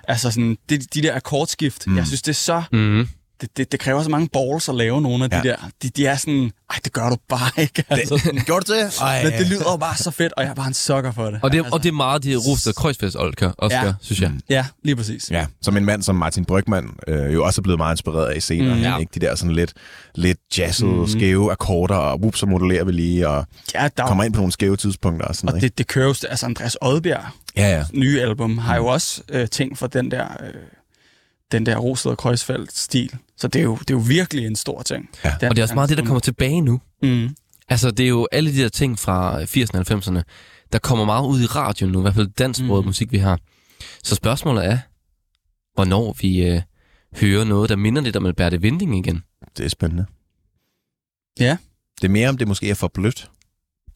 C: Altså sådan, det, de der akkordskift. Mm. jeg synes, det er så
A: Mm.
C: Det, det, det kræver så mange balls at lave nogle af de
B: Ja.
C: der. De, de er sådan, ej, det gør du bare ikke. Altså, sådan.
B: Gjorde du det? Ej,
C: Men det lyder jo bare så fedt, og jeg er bare en sukker for det.
A: Og det,
C: altså,
A: og det er meget det Rosted Kreuzfest Oscar, Oscar
C: Ja.
A: synes jeg.
C: Ja, lige præcis.
B: Ja, som en mand som Martin Brygman øh, jo også er blevet meget inspireret af senere. Mm,
A: ja.
B: ikke? De der sådan lidt, lidt jazzede, mm. skæve akkorder, og whoop, så modulerer vi lige, og
C: Ja, der,
B: kommer ind på nogle skæve tidspunkter og sådan noget.
C: og det, det kører jo, altså Andreas Oddbjerg,
B: ikke? Ja, ja.
C: nye album, har jo også øh, ting fra den der, øh, den der Rosted og Kreuzfeldt-stil. Så det er, jo, det er jo virkelig en stor ting.
B: Ja.
C: Den
A: Og det er også meget det, der kommer tilbage nu.
C: Mm.
A: Altså, det er jo alle de der ting fra 80'erne og 90'erne, der kommer meget ud i radioen nu, i hvert fald dansksproget
C: Mm.
A: musik, vi har. Så spørgsmålet er, hvornår vi øh, hører noget, der minder lidt om Alberte Vinding igen.
B: Det er spændende.
C: Ja.
B: Det er mere, om det måske er for blødt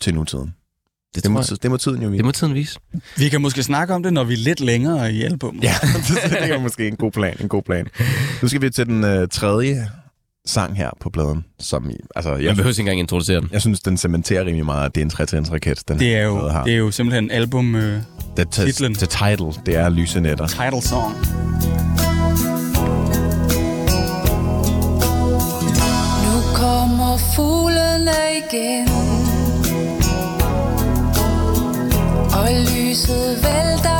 B: til nutiden.
A: Det,
B: Det må,
A: jeg,
B: det må tiden jo vise.
A: det må tiden vise.
C: Vi kan måske snakke om det, når vi er lidt længere i albummet.
B: Ja, det er måske en god plan. En god plan. Nu skal vi til den øh, tredje sang her på pladen, som altså,
A: Jeg
B: jeg,
A: behøver ikke engang introducere den.
B: jeg synes, den cementerer rimelig meget, at det er en trætrinsraket, den
C: Det er
B: her
C: jo,
B: har.
C: det er jo simpelthen album øh,
B: The,
C: titlen.
B: the title, det er Lyse Nætter.
C: title song.
E: Nu kommer fuglene igen lyset vælter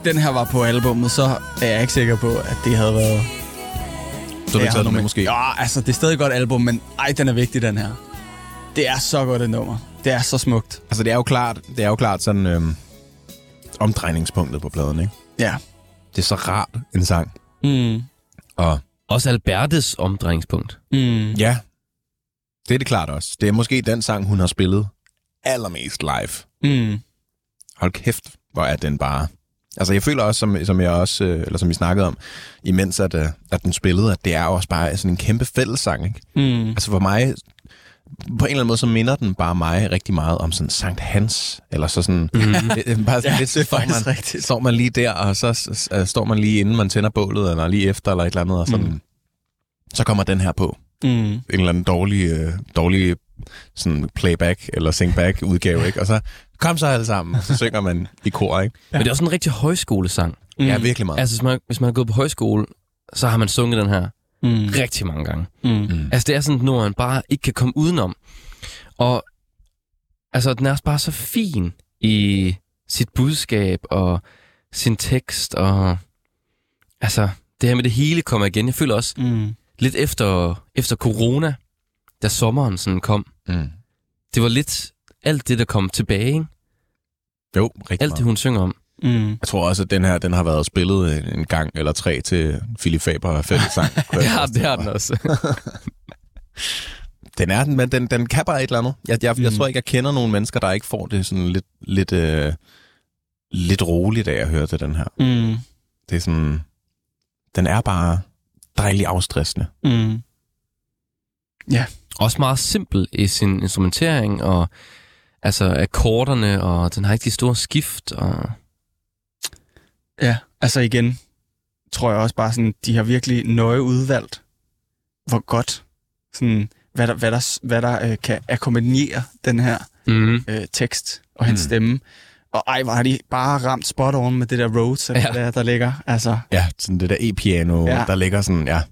C: ikke den her var på albummet, så er jeg ikke sikker på, at det havde været...
B: Så har du
C: Ja,
B: taget med,
C: nummer-
B: måske?
C: Ja, altså, det er stadig et godt album, men ej, den er vigtig, den her. Det er så godt et nummer. Det er så smukt.
B: Altså, det er jo klart, det er jo klart sådan øhm, omdrejningspunktet på pladen, ikke?
C: Ja.
B: Det er så rart en sang.
C: Mm.
B: Og
A: Også Albertes omdrejningspunkt.
C: Mm.
B: ja, Det er det klart også. Det er måske den sang, hun har spillet allermest live.
C: Mm.
B: Hold kæft, hvor er den bare... Altså, jeg føler også, som, som jeg også, øh, eller som vi snakkede om, imens at, øh, at den spillede, at det er også bare sådan en kæmpe fællessang, ikke?
C: Mm.
B: Altså for mig, på en eller anden måde, så minder den bare mig rigtig meget om sådan Sankt Hans, eller så sådan... Mm. Det, det bare sådan
C: Ja,
B: lidt,
C: det er
B: står man,
C: rigtigt.
B: Står man lige der, og så s- står man lige inden man tænder bålet, eller lige efter, eller et eller andet, og sådan... Mm. Så kommer den her på.
C: Mm.
B: En eller anden dårlig, øh, dårlig sådan playback eller singback udgave, ikke? Og så kom så alle sammen, så synger man i kor, ikke?
A: Ja. Men det er også en rigtig højskolesang.
B: Mm. Ja, virkelig meget.
A: Altså, hvis man, hvis man har gået på højskole, så har man sunget den her
C: Mm.
A: rigtig mange gange.
C: Mm.
A: Altså, det er sådan noget, man bare ikke kan komme udenom. Og altså, den er også bare så fin i sit budskab og sin tekst, og altså, det her med det hele kommer igen. Jeg føler også
C: Mm.
A: lidt efter, efter corona, da sommeren sådan kom,
B: Mm.
A: det var lidt alt det, der kom tilbage, ikke?
B: Jo, rigtig
A: Alt
B: meget.
A: det, hun synger om.
C: Mm.
B: Jeg tror også, at den her den har været spillet en, gang eller tre til Philip Faber jeg
A: Ja,
B: forestille
A: det har den også.
B: Den er den, men den, den kan bare et eller andet. Jeg, jeg, mm. jeg tror ikke, jeg kender nogen mennesker, der ikke får det sådan lidt, lidt, øh, lidt roligt af at høre til den her.
C: Mm.
B: Det er sådan... Den er bare dejligt afstressende.
C: Mm.
A: også meget simpel i sin instrumentering, og altså akkorderne, og den har ikke de store skift, og
C: Ja, altså igen, tror jeg også bare sådan, de har virkelig nøje udvalgt, hvor godt, sådan, hvad der, hvad der, hvad der øh, kan akkompagnere den her
A: mm,
C: øh, tekst og hans
B: Mm.
C: mm. stemme. Og ej, hvor har de bare ramt spot on med det der Rhodes, eller
A: Ja.
C: der, der ligger. Altså,
B: Ja, sådan det der e-piano. Ja. der ligger sådan, ja,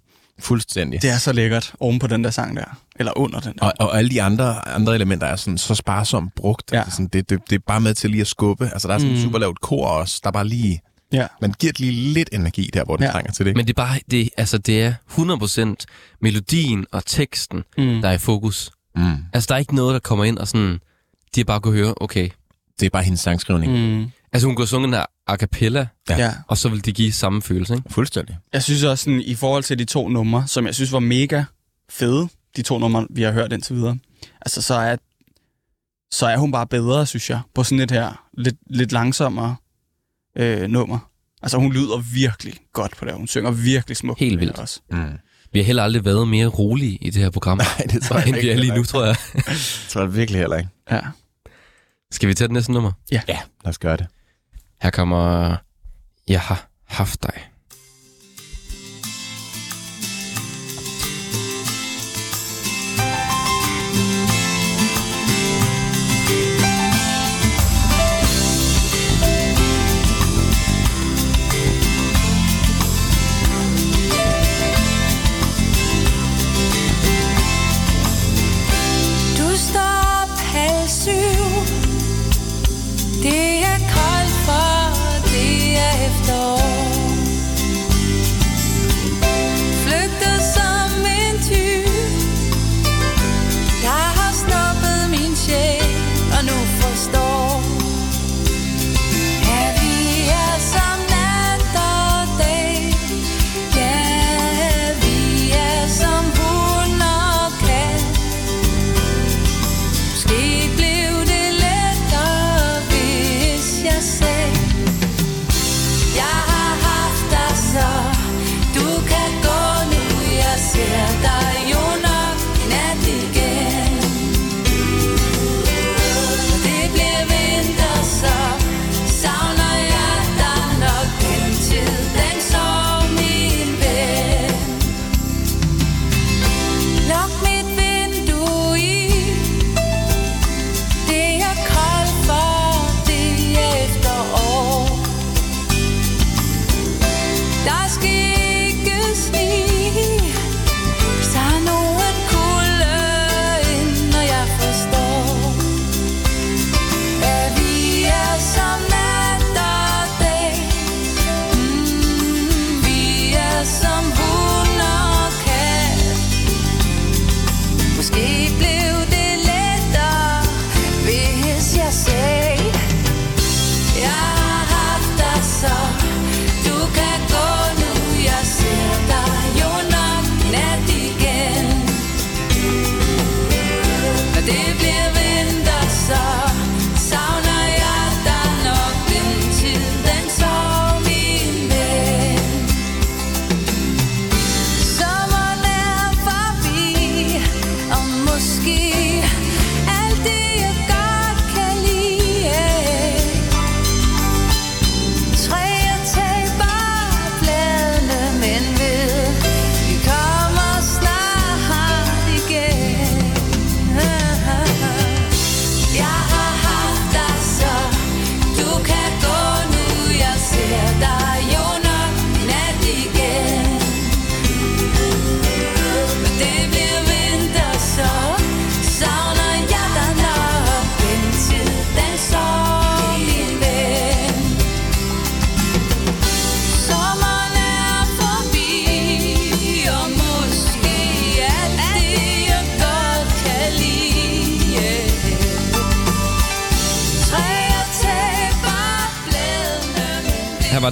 B: fuldstændig.
C: det er så lækkert oven på den der sang der. Eller under den der.
B: Og, og alle de andre, andre elementer er sådan så sparsomt brugt.
C: Ja.
B: Altså sådan, det, det, det er bare med til lige at skubbe. Altså der er sådan mm. Super lavt kor også, der bare lige...
C: Ja.
B: Man giver det lige lidt energi der, hvor det ja.
C: Ja.
B: trænger til det.
A: men det er bare, det, altså det er 100% melodien og teksten,
C: Mm.
A: der er i fokus.
B: Mm.
A: Altså der er ikke noget, der kommer ind og sådan, de har bare kunne høre, okay.
B: Det er bare hendes sangskrivning. Mm.
A: Altså hun kunne have sunget den her a cappella,
B: Ja.
C: Ja.
A: og så vil de give samme følelse, ikke?
B: Fuldstændig.
C: Jeg synes også, sådan, i forhold til de to numre, som jeg synes var mega fede, de to numre, vi har hørt indtil videre, altså så er, så er hun bare bedre, synes jeg, på sådan et her lidt, lidt langsommere øh, nummer. Altså hun lyder virkelig godt på det, hun synger virkelig smukt.
A: Helt
C: det
A: vildt.
C: Også.
B: Mm.
A: Vi har heller aldrig været mere rolige i det her program,
B: Nej, det tror jeg
A: end vi er lige nu, tror jeg.
B: Det tror jeg virkelig heller ikke.
C: Ja.
A: Skal vi tage det næste nummer?
B: Ja, lad os gøre det.
A: Her kommer Jeg har haft dig.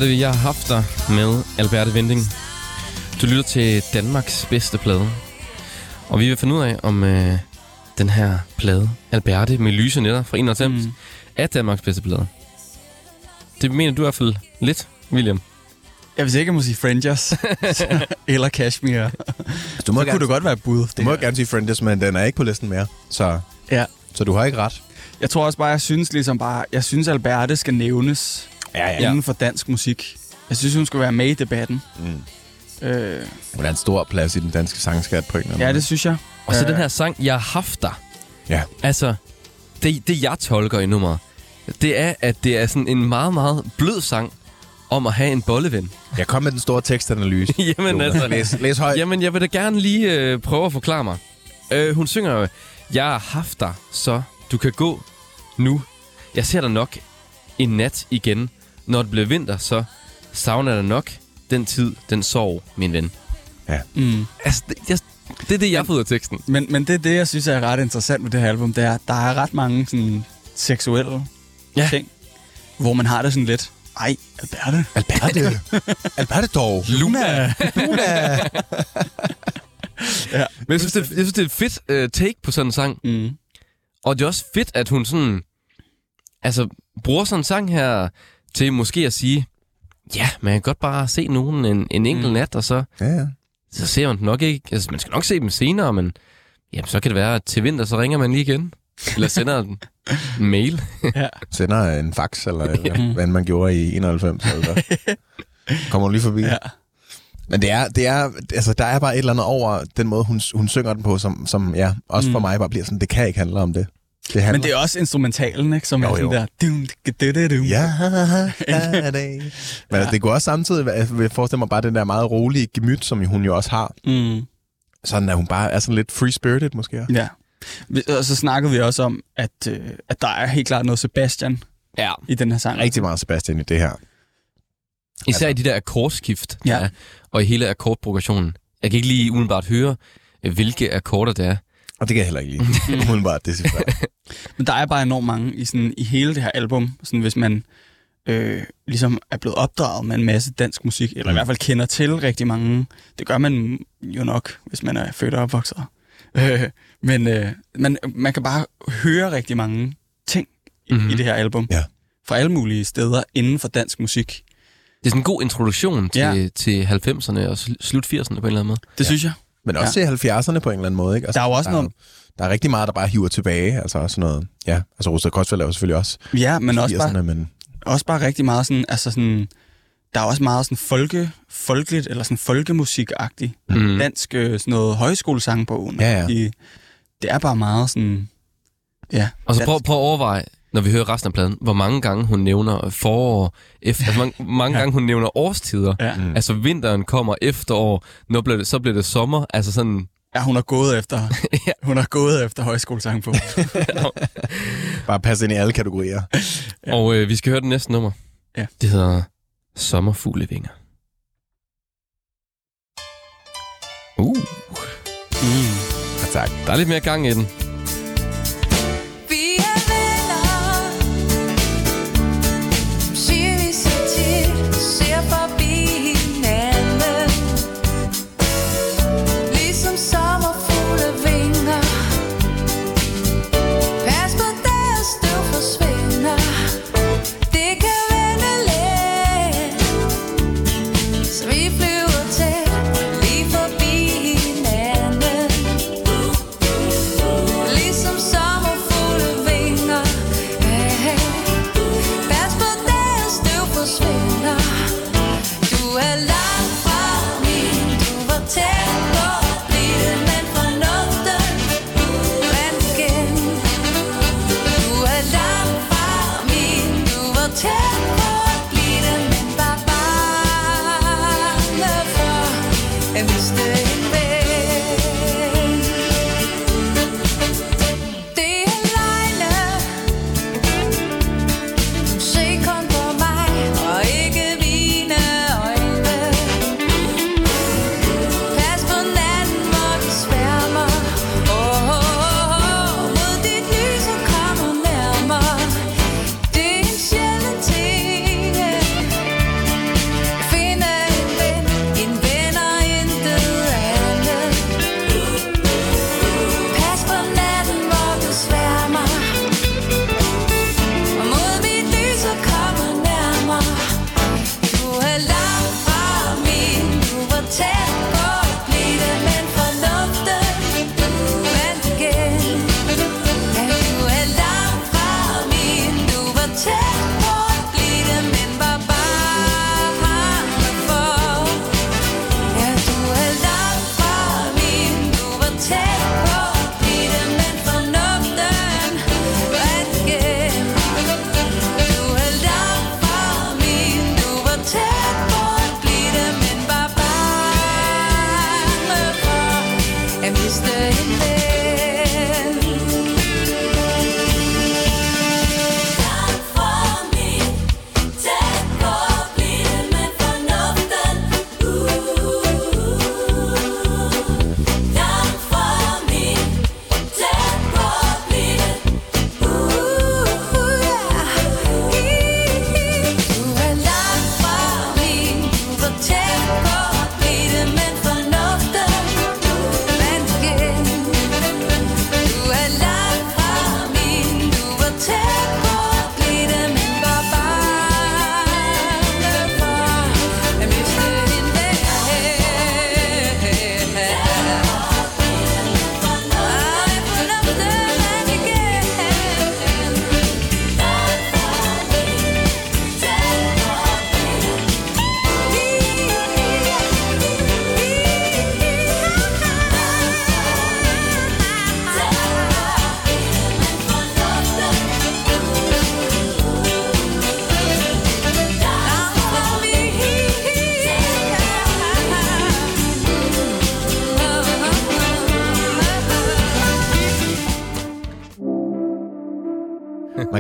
E: Det, jeg har haft dig
A: med Alberte Vending. Du lytter til Danmarks bedste plade. Og vi vil finde ud af, om øh, den her plade, Alberte med lyse netter fra 91, mm. er Danmarks bedste plade. Det mener du i hvert fald lidt, William.
C: Jeg vil ikke, jeg må sige Frangers. Eller Kashmir.
B: Du må,
C: Så kunne det godt være et bud.
B: du
C: Det
B: må
C: her.
B: gerne sige Frienders, men den er ikke på listen mere. Så,
C: Ja.
B: så du har ikke ret.
C: Jeg tror også bare, jeg synes ligesom bare, jeg synes Alberte skal nævnes
B: Ja,
C: ja. inden for dansk musik. Jeg synes, hun skal være med i debatten.
B: Mm.
C: Øh,
B: Hun er en stor plads i den danske sangskat på en eller anden
C: ja, det synes jeg.
A: Og så
C: Øh,
A: den her sang, Jeg har haft dig.
B: Ja.
A: Altså, det, det jeg tolker i nummeret, det er, at det er sådan en meget, meget blød sang om at have en bolleven.
B: Jeg kom med den store tekstanalyse.
A: Jamen
B: Jonas.
A: altså,
B: Læs, læs højt.
A: Jamen, jeg vil da gerne lige øh, prøve at forklare mig. Øh, hun synger jo, jeg har haft dig, så du kan gå nu. Jeg ser dig nok en nat igen. Når det bliver vinter, så savner jeg nok den tid, den sorg, min ven.
C: Mm.
A: Altså, det, jeg, det er det, jeg får ud af teksten.
C: Men, men det er det, jeg synes er ret interessant med det her album, det er, at der er ret mange sådan, seksuelle
A: Ja.
C: ja. ting, hvor man har det sådan lidt, ej, Alberte.
B: Alberte. Alberte dog.
A: Luna!
B: Luna.
A: Men jeg synes, det, jeg synes, det er et fedt uh, take på sådan en sang.
C: Mm.
A: Og det er også fedt, at hun sådan... Altså, bruger sådan en sang her til måske at sige... Ja, man kan godt bare se nogen en, en enkelt mm. nat, og så,
B: Ja, ja.
A: så ser man den nok ikke... Altså, man skal nok se dem senere, men... Jamen, så kan det være, at til vinter, så ringer man lige igen. Eller sender en, mail.
C: Ja.
B: Sender en fax, eller ja. hvad man gjorde i 91. Eller. Kommer du lige forbi.
C: ja.
B: Men det er, det er, altså, der er bare et eller andet over den måde, hun, hun synger den på, som, som ja, også for
C: Mm.
B: mig bare bliver sådan, det kan ikke handle om det. Det handler
C: Men det er også instrumentalen, ikke? Som
B: Jo,
C: er sådan
B: jo.
C: der... Dum, dum, dum, dum.
B: Ja, ja, det. Men altså, det kunne også samtidig, jeg forestille mig bare den der meget rolige gemyt, som hun jo også har.
C: Mm.
B: Sådan at hun bare er sådan lidt free-spirited måske.
C: Ja. Vi- Og så snakkede vi også om, at, øh, at der er helt klart noget Sebastian
A: Ja.
C: i den her sang.
B: Rigtig meget Sebastian i det her.
A: Især i de der akkordskift,
C: Ja.
A: er, og i hele akkordprogressionen. Jeg kan ikke lige umiddelbart høre, øh, hvilke akkorder det er.
B: Og det kan jeg heller ikke lide. Hun bare decifrere.
C: Men der er bare enormt mange i, sådan, i hele det her album, sådan, hvis man øh, ligesom er blevet opdraget med en masse dansk musik, eller mm. i hvert fald kender til rigtig mange. Det gør man jo nok, hvis man er født og opvokset. Øh, men øh, man, man kan bare høre rigtig mange ting i,
A: Mhm.
C: mm-hmm. i det her album.
B: Ja.
C: Fra alle mulige steder inden for dansk musik.
A: Det er sådan en god introduktion til,
C: Ja.
A: til 90'erne og sl- slut 80'erne på en eller anden måde.
C: Det ja. synes jeg.
B: Men også ja. til 70'erne på en eller anden måde. Ikke? Altså,
C: Der er jo også
B: der,
C: noget-
B: Der er rigtig meget, der bare hiver tilbage. Altså også noget... Ja, altså Rosted Kotsfeldt er jo selvfølgelig også
C: Ja, men også
B: 80'erne,
C: bare,
B: men...
C: også bare rigtig meget sådan, altså sådan, der er også meget sådan folke, folkeligt, eller sådan folkemusikagtigt.
A: Mm.
C: dansk øh, sådan noget højskolesangbogen.
B: Ja, ja.
C: I, det er bare meget sådan... Ja.
A: Og så prøv,
C: dansk.
A: prøv at overveje, når vi hører resten af pladen, hvor mange gange hun nævner forår, efter, altså mange, mange
C: Ja.
A: gange hun nævner årstider.
C: Ja.
B: Mm.
A: Altså vinteren kommer efterår, når bliver det, så bliver det sommer. Altså sådan,
C: ja, hun har gået efter,
A: Ja.
C: hun har gået efter højskolesangbogen.
B: Bare passe ind i alle kategorier.
A: ja. Og øh, vi skal høre den næste nummer.
C: Ja.
A: Det hedder Sommerfuglevinger. Uh,
C: mm.
B: Ja, tak.
A: der er lidt mere gang i den.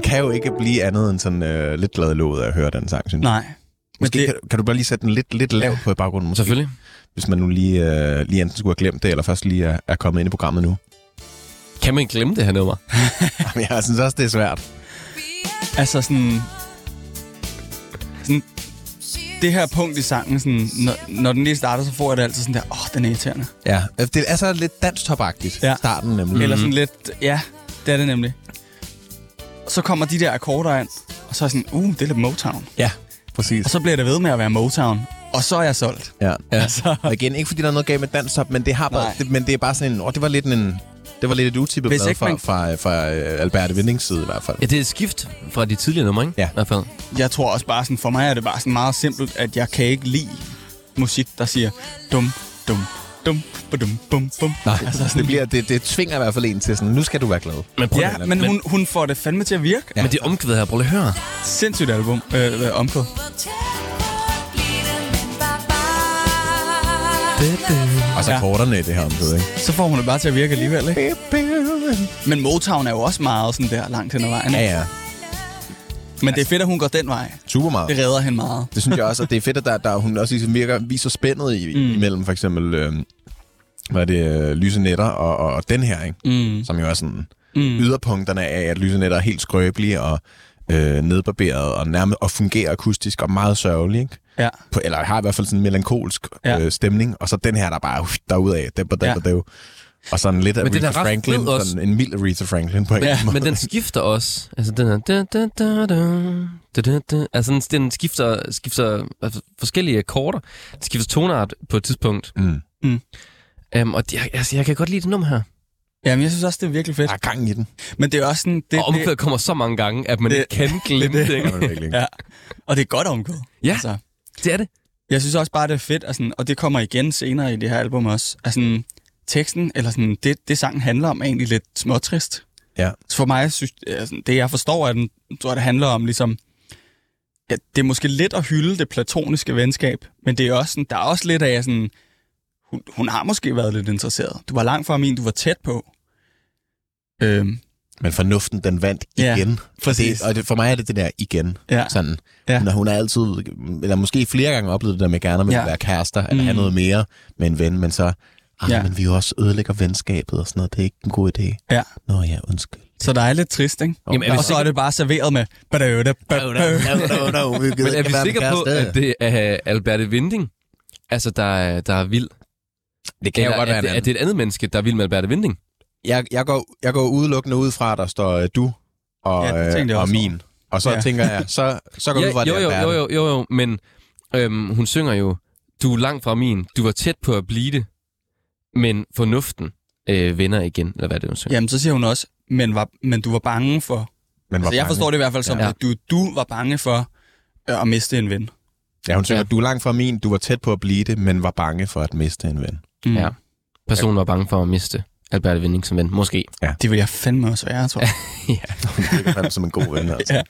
E: Kan
B: jo ikke blive andet end sådan øh, lidt glad i låget af at høre den sang, synes jeg.
C: Nej.
B: Måske
C: det,
B: kan, kan du bare lige sætte den lidt, lidt lavt på i baggrunden, måske,
A: Selvfølgelig.
B: hvis man nu lige, øh, lige enten skulle have glemt det, eller først lige er, er kommet ind i programmet nu.
A: Kan man glemme det her nummer?
B: Jamen, jeg synes også, det er svært.
C: altså sådan... sådan det her punkt i sangen, sådan, når, når den lige starter, så får jeg det altid sådan der, åh, oh, den er irriterende.
B: Ja, det er så lidt danstopagtigt,
C: Ja.
B: starten nemlig.
C: Eller sådan lidt, ja, det er det nemlig. Så kommer de der akkorder ind, og så er jeg sådan, uh, det er lidt Motown.
B: Ja, præcis.
C: Og så bliver det ved med at være Motown, og så er jeg solgt.
B: Ja. ja.
C: Altså,
B: Og igen, ikke fordi der er noget galt med danstop, men det, har bare,
C: Nej.
B: det, men det er bare sådan en, åh, det var lidt en, det var lidt et utippet blad fra,
C: man-
B: fra, fra øh, Albert Windings side i hvert fald.
A: Ja, det er et skift fra de tidligere numre, ikke?
B: Ja.
A: I hvert fald.
C: jeg tror også bare sådan, for mig er det bare sådan meget simpelt, at jeg kan ikke lide musik, der siger dum, dum, dum, dum, bum, bum.
B: Nej, altså, det, bliver, det, det tvinger i hvert fald en til sådan, nu skal du være glad.
A: Men prøv
C: Ja, men hun, hun får det fandme til at virke.
A: Ja. Men det er omkvædet her, prøv lige at høre.
C: Sindssygt album, øh, øh, omkvæd.
B: Og så
C: Ja.
B: korterne i det her omkvæd, ikke?
C: Så får hun det bare til at virke alligevel, ikke? Men Motown er jo også meget sådan der langt hen ad vejen.
B: Ja, ja.
C: Men det er fedt, at hun går den vej.
B: Super meget.
C: Det redder hende meget.
B: Det synes jeg også, og det er fedt, at der, der hun også ligesom virker, viser spændet i,
C: Mm.
B: imellem for eksempel, øh, hvad er det, øh, Lyse Netter og, og, og den her, ikke?
C: Mm.
B: Som jo er sådan
C: Mm.
B: yderpunkterne af, at Lyse Netter er helt skrøbelige og øh, nedbarberet og nærmest og fungerer akustisk og meget sørgelig, ikke?
C: Ja.
B: På, eller har i hvert fald sådan en melankolsk
C: Ja.
B: øh, stemning, og så den her, der bare uh, derudad, det og
C: Ja.
B: det og sådan lidt af
A: Men
B: Aretha
A: ret
B: Franklin,
A: fed også.
B: sådan en mild Aretha Franklin på en
C: Ja,
B: måde.
A: Men den skifter også. Altså, den er... Da, da, da, da, da, da. Altså, den- skifter, skifter altså, forskellige akkorder. Den skifter tonart på et tidspunkt.
B: Mm.
A: Um, og jeg, altså, jeg kan godt lide det nummer her.
C: Jamen, jeg synes også, det er virkelig fedt.
B: Der er gang i den.
C: Men det er også sådan... Det,
A: Og omkvædet kommer så mange gange, at man
C: det-
A: ikke kan glemme det.
B: Det
A: ikke?
B: det.
C: Ja. Og det er godt omkvæd.
A: Ja.
C: Altså,
A: Det er det.
C: jeg synes også bare, det er fedt, og, sådan, og det kommer igen senere i det her album også. Altså, sådan, teksten, eller sådan, det, det sangen handler om, er egentlig lidt småtrist.
B: Ja.
C: Så for mig, synes, altså, det jeg forstår, at den, tror jeg, det handler om ligesom, ja, det er måske lidt at hylde det platoniske venskab, men det er også sådan, der er også lidt af sådan, hun, hun har måske været lidt interesseret. Du var langt fra min, du var tæt på. Øhm,
B: Men fornuften, den vandt
C: Ja,
B: igen.
C: præcis.
B: Det, og det, for mig er det det der igen.
C: ja.
B: Sådan,
C: Ja.
B: ja. hun, har, altid, eller måske flere gange oplevet det der med gerne med
C: Ja.
B: ja. at være kærester, eller
C: Mm.
B: have noget mere med en ven, men så, ah,
C: Ja.
B: ja. men vi jo også ødelægger venskabet og sådan noget. Det er ikke en god idé.
C: Ja.
B: Nå ja, undskyld.
C: Så der er lidt trist, ikke?
A: Jamen, er vi
C: og så er det bare serveret med... badøde, badøde.
B: no, no, vi
A: Men er vi sikre på, at det er Alberte Winding, altså, der, er- der er vild?
B: det kan jo
A: Eller
B: godt
A: er
B: være en
A: det, er det et andet menneske, der er vild med Alberte Winding?
B: Jeg, jeg, går, jeg går udelukkende ud fra, at der står øh, du og,
C: Ja,
B: ja,
C: jeg
B: og min. Og så
C: Ja.
B: ja. tænker jeg, så, så går jeg ud fra, at
A: jo,
B: det
A: jo,
B: er
A: jo, jo, jo, jo, men øhm, hun synger jo, du er langt fra min, du var tæt på at blive det, men fornuften øh, vender igen, eller hvad er det, hun synger?
C: Jamen, så siger hun også, men, var, men du var bange for...
B: Men
C: Altså, jeg forstår det i hvert fald som,
A: Ja.
C: at du, du var bange for øh, at miste en ven.
B: Ja, hun synger,
A: Ja.
B: ja. du er langt fra min, du var tæt på at blive det, men var bange for at miste en ven.
C: Mm.
A: Ja. Personen var bange for at miste Alberte Winding som ven, måske.
C: Det vil jeg fandme også være, tror jeg.
B: Hun virker fandme som en god ven, altså.
C: Ja.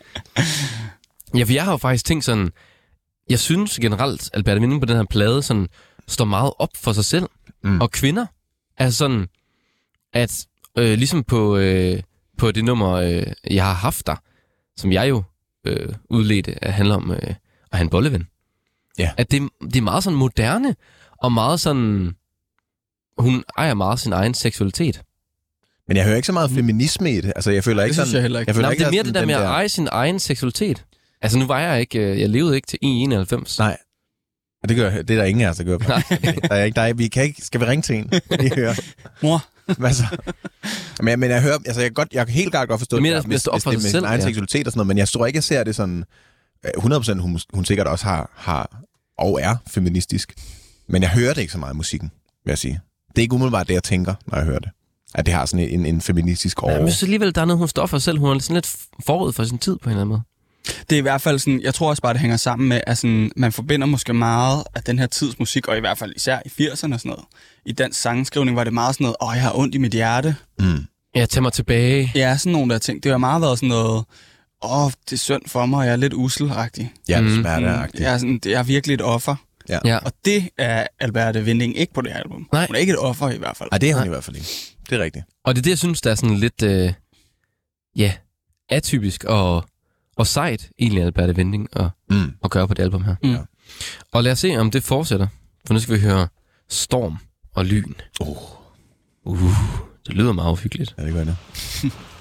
A: Ja, for jeg har jo faktisk tænkt sådan, jeg synes generelt, Alberte Winding på den her plade sådan, står meget op for sig selv
B: Mm.
A: og kvinder. Altså sådan, at øh, ligesom på, øh, på det nummer, øh, jeg har haft der, som jeg jo øh, udledte, at handler om øh, at have en bolleven.
B: Ja.
A: At det, det er meget sådan moderne, og meget sådan, hun ejer meget sin egen seksualitet.
B: Men jeg hører ikke så meget feminisme i det. Altså, jeg føler
C: Det
B: ikke
C: synes
B: sådan...
C: jeg heller ikke.
B: Jeg føler
A: Nej,
B: ikke,
A: det er mere det der med at eje sin egen seksualitet. Altså nu var jeg ikke, øh, jeg levede ikke til 91.
B: Nej. Og det, gør, det er der ingen af os, der gør. Der er ikke dig. Vi kan ikke... Skal vi ringe til en? Lige høre.
C: Mor,
B: Hvad så? Men, jeg- men jeg hører... Altså, jeg, kan godt, jeg kan helt klart godt forstå
A: Det er at man står op for
B: det er
A: sig
B: med
A: selv,
B: sin egen
A: ja.
B: seksualitet og sådan noget, men jeg tror ikke, jeg ser det sådan... øh, 100% hun, hun sikkert også har, har og er feministisk. Men jeg hører det ikke så meget i musikken, vil jeg sige. Det er ikke umiddelbart det, jeg tænker, når jeg hører det. At det har sådan en, en feministisk
A: Ja,
B: over.
A: men så alligevel, der er noget, hun står for selv. Hun er sådan lidt forud for sin tid på en eller anden måde.
C: Det er i hvert fald sådan, jeg tror også bare, det hænger sammen med, at sådan, man forbinder måske meget af den her tids musik, og i hvert fald især i 80'erne og sådan noget. I dansk sangskrivning var det meget sådan noget, åh, jeg har ondt i mit hjerte.
B: Mm.
A: Ja, tag mig tilbage.
C: Ja, sådan nogle der ting. Det har meget været sådan noget, åh, det er synd for mig, og jeg er lidt uselagtig.
B: Ja, det
A: Mm.
B: er smerteagtigt.
C: Jeg er, sådan, jeg er virkelig et offer.
A: Ja.
C: Og det er Alberte Winding ikke på det her album.
A: Nej.
C: Hun er ikke et offer i hvert fald.
B: Ej, det er hun
A: Nej.
B: i hvert fald ikke. Det er rigtigt.
A: Og det er det, jeg synes, der er sådan lidt... Øh, ja, atypisk og, og sejt, egentlig, Alberte Vending at,
E: Mm.
A: at gøre på det album her.
C: Mm.
A: Og lad os se, om det fortsætter. For nu skal vi høre Storm og Lyn.
E: Oh,
A: Uh, det lyder meget uhyggeligt.
E: ja, det gør det.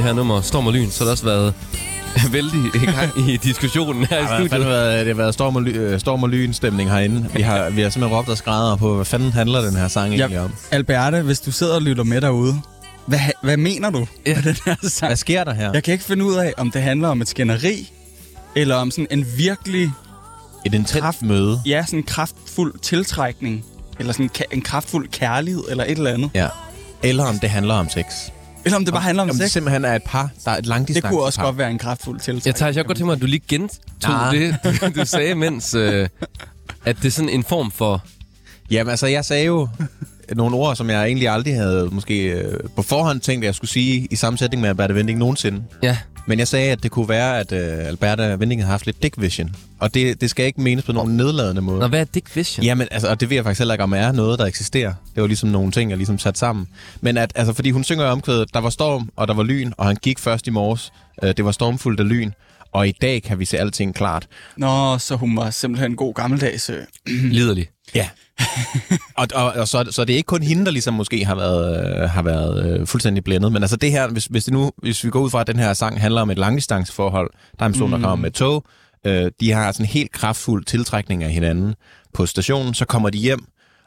F: det
A: her nummer Storm og Lyn, så har der også været vældig i gang i diskussionen her i
E: Det har
A: studiet.
E: været, det har været storm og, ly, øh, storm og lyn stemning herinde. Vi har, vi har simpelthen råbt og skrædder på, hvad fanden handler den her sang egentlig
C: Ja,
E: om?
C: Alberte, hvis du sidder og lytter med derude, hvad, hvad mener du
A: Ja.
C: med den her sang?
E: Hvad sker der her?
C: Jeg kan ikke finde ud af, om det handler om et skænderi, eller om sådan en virkelig,
E: Et intenst møde.
C: ja, sådan en kraftfuld tiltrækning, eller sådan en kraftfuld kærlighed, eller et eller andet.
E: Ja. Eller om det handler om sex.
C: Eller om det bare handler om,
E: om det
C: sex.
E: simpelthen er et par, der er et
C: Det
E: langdistance
C: kunne også
E: par.
C: godt være en kraftfuld tiltrækning.
A: Jeg tager jeg godt til mig, at du lige gentog
E: Nej.
A: det, du, du sagde, mens øh, at det er sådan en form for...
E: Jamen altså, jeg sagde jo nogle ord, som jeg egentlig aldrig havde måske øh, på forhånd tænkt, at jeg skulle sige i sammensætning med Albert Vending nogensinde.
A: Ja,
B: Men jeg sagde, at det kunne være, at øh, Alberta Vinding havde haft lidt dick vision. Og det, det skal ikke menes på nogen nedladende måde.
A: Nå, hvad er Dick Vision?
B: Jamen, altså, og det ved jeg faktisk heller ikke, om er noget, der eksisterer. Det var ligesom nogle ting, jeg ligesom sat sammen. Men at, altså, fordi hun synger i omkvædet, der var storm, og der var lyn, og han gik først i morges. Øh, det var stormfuldt af lyn, og i dag kan vi se alting klart.
C: Nå, så hun var simpelthen en god gammeldags... Øh.
A: Liderlig.
B: Ja. og og, og så, så det er ikke kun hende, der ligesom måske har været, øh, har været øh, fuldstændig blændet. Men altså det her, hvis, hvis, det nu, hvis vi går ud fra, at den her sang handler om et langdistanceforhold, der er en person, der kommer med tog, øh, de har sådan en helt kraftfuld tiltrækning af hinanden på stationen, så kommer de hjem,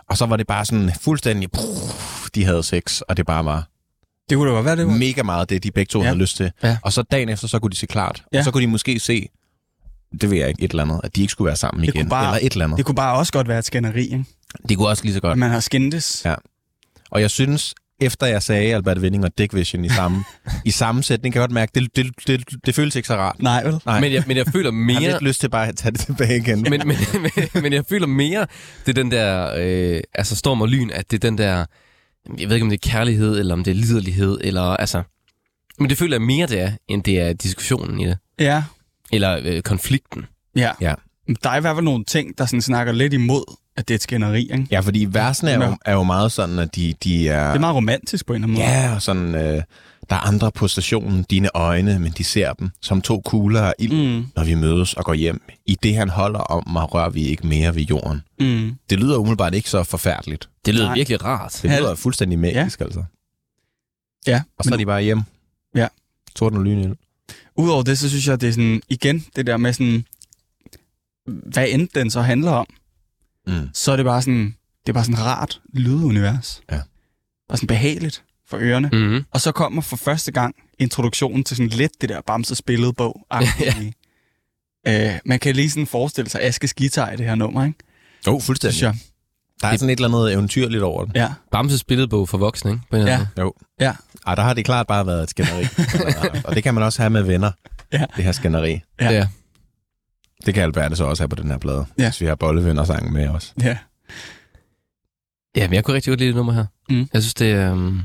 B: og så var det bare sådan fuldstændig, pff, de havde sex, og det bare var
C: Det kunne da være, det var.
B: mega meget det, de begge to
C: ja.
B: havde lyst til.
A: Ja.
B: Og så dagen efter, så kunne de se klart.
C: Ja.
B: Og så kunne de måske se, det ved jeg ikke, et eller andet, at de ikke skulle være sammen
C: Det
B: igen.
C: bare-
B: eller et eller andet.
C: Det kunne bare også godt være et skænderi, ikke?
B: Det kunne også lige så godt.
C: Man har skændtes.
B: Ja. Og jeg synes, efter jeg sagde Albert Winding og Dick Vision i samme, i samme sætning, kan jeg godt mærke, det, det, det, det føles ikke så rart.
C: Nej, vel?
B: Nej,
A: Men jeg, men jeg føler
B: jeg har
A: mere...
B: lidt lyst til bare at tage det tilbage igen.
A: men, men, men, men jeg føler mere, det er den der, øh, altså storm og lyn, at det er den der, jeg ved ikke om det er kærlighed, eller om det er liderlighed, eller altså, men det føler jeg mere det er, end det er diskussionen i det.
C: Ja.
A: Eller øh, konflikten.
C: Ja.
B: Ja.
C: Men Der er i hvert fald nogle ting, der sådan snakker lidt imod, at det er et skænderi, ikke?
B: Ja, fordi versene er jo, er jo meget sådan, at de, de er...
C: Det er meget romantisk på en eller anden måde.
B: Ja, og sådan, øh, der er andre på stationen, dine øjne, men de ser dem som to kugler af ild, mm. Når vi mødes og går hjem. I det, han holder om mig, rører vi ikke mere ved jorden.
C: mm.
B: Det lyder umiddelbart ikke så forfærdeligt.
A: Det lyder
C: Nej.
A: virkelig rart.
B: Det lyder fuldstændig magisk, ja. altså.
C: Ja,
B: Og så er de bare hjem.
C: Ja.
B: Torden og lyn
C: Udover det, så synes jeg, det er sådan, igen, det der med sådan, hvad end den så handler om,
B: Mm.
C: så er det bare sådan, det er bare sådan rart lydunivers.
B: Ja.
C: Bare sådan behageligt for ørerne. Mm.
A: Mm-hmm.
C: Og så kommer for første gang introduktionen til sådan lidt det der Bamses billedbog. ja. øh, man kan lige sådan forestille sig Askes guitar i det her nummer, ikke?
B: Jo, oh, fuldstændig.
C: Synes jeg.
B: Der er sådan et eller andet eventyrligt over det.
C: Ja.
A: Bamses billedbog for voksne, ikke? På
C: Ja.
B: Jo.
C: Ja.
B: Ej, der har det klart bare været et skænderi. og det kan man også have med venner,
C: Ja.
B: det her skænderi.
C: Ja.
A: ja.
B: Det kan Alberte så også have på den her plade,
C: Ja.
B: hvis vi har bollevenner med os.
C: Ja.
A: Ja, men jeg kunne rigtig godt lide det nummer her.
C: Mm.
A: Jeg synes, det, um,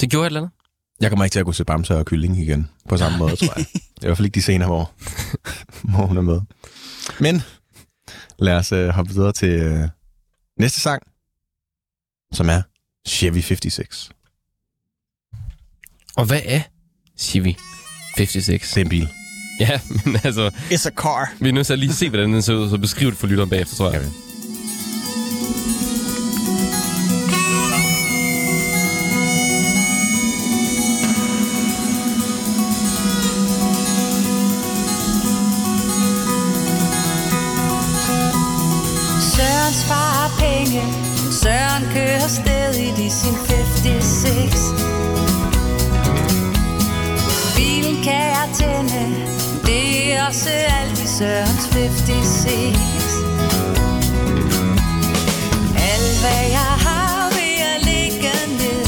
A: det gjorde et eller andet.
B: Jeg kommer ikke til at kunne se Bamse og Kylling igen på samme måde, tror jeg. Det er i hvert fald ikke de senere år, hvor hun er med. Men lad os øh, hoppe videre til øh, næste sang, som er Chevy 56.
A: Og hvad er Chevy 56?
B: Det er en bil.
A: Ja, men altså,
C: It's a car.
A: vi er nødt til at lige se, hvordan den ser ud, så beskrive det for lytteren bagefter, tror jeg.
B: Ja,
E: i sin 56. Bilen kan jeg tænde, det er også alt i Sørens 56. Alt hvad jeg har vil jeg lægge ned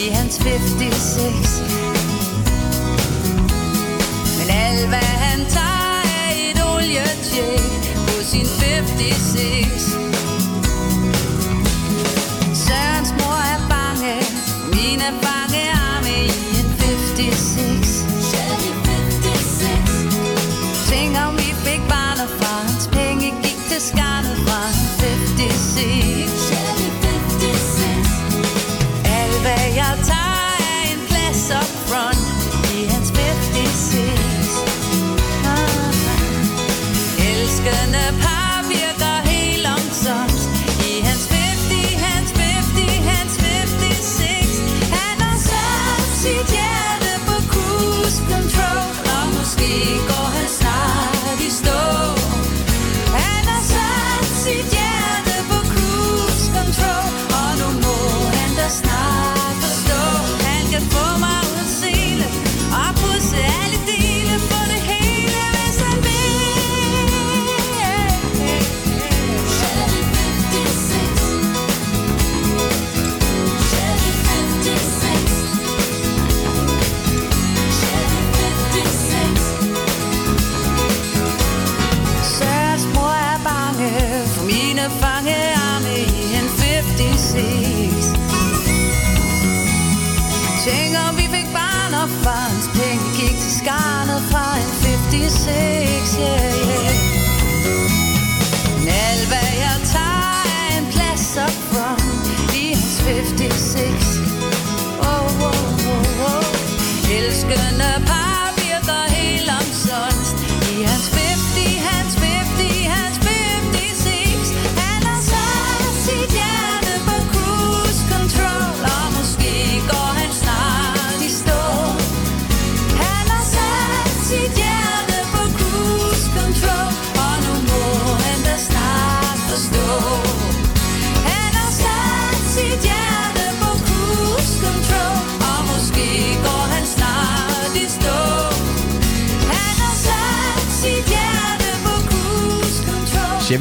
E: i hans 56. Men alt hvad han tager er et olietjek på sin 56.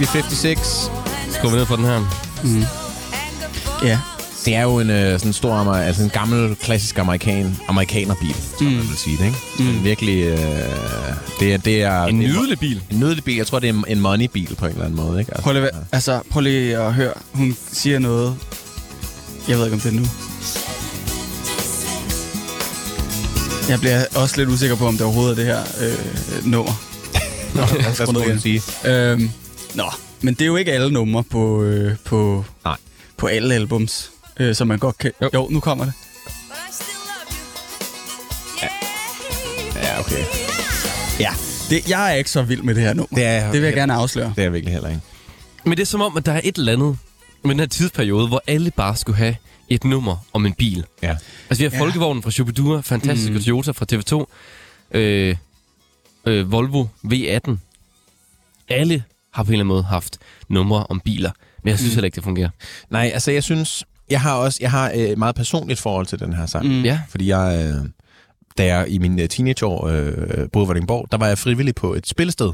B: Chevy 56.
A: Skru vi ned for den her.
C: Ja.
B: Det er jo en øh, sådan stor, altså en gammel, klassisk amerikan, amerikanerbil, som mm. man vil sige det, ikke? Mm. Virkelig, øh, det, er, det er...
A: En nydelig bil.
B: En nydelig bil. Jeg tror, det er en- en money-bil på en eller anden måde, ikke? Altså,
C: Prøv lige, altså, prøv lige at høre. Hun siger noget. Jeg ved ikke, om det er nu. Jeg bliver også lidt usikker på, om det overhovedet er det her øh, nummer.
B: Nå, hvad skulle du sige?
C: Øhm, nå, men det er jo ikke alle numre på, øh, på,
B: Nej.
C: på alle albums, øh, som man godt kan...
A: Jo.
C: Jo, nu kommer det.
B: Ja, okay.
C: Ja. Det, jeg er ikke så vild med det her nummer.
B: Det er,
C: det vil jeg gerne afsløre.
B: Det er jeg virkelig heller ikke.
A: Men det er som om, at der er et eller andet med den her tidsperiode, hvor alle bare skulle have et nummer om en bil.
B: Ja.
A: Altså, vi har
C: Ja.
A: ja. Folkevognen fra Shubidua, fantastiske mm. Toyota fra TV2, øh, øh, Volvo V18. Alle har på en eller anden måde haft numre om biler, men jeg synes
C: Mm.
A: heller ikke, det fungerer.
B: Nej, altså jeg synes, jeg har også jeg har øh, meget personligt forhold til den her sang.
C: Mm.
A: Ja,
B: Fordi jeg, øh, da jeg i mine teenageår øh, boede i Vordingborg, der var jeg frivillig på et spillested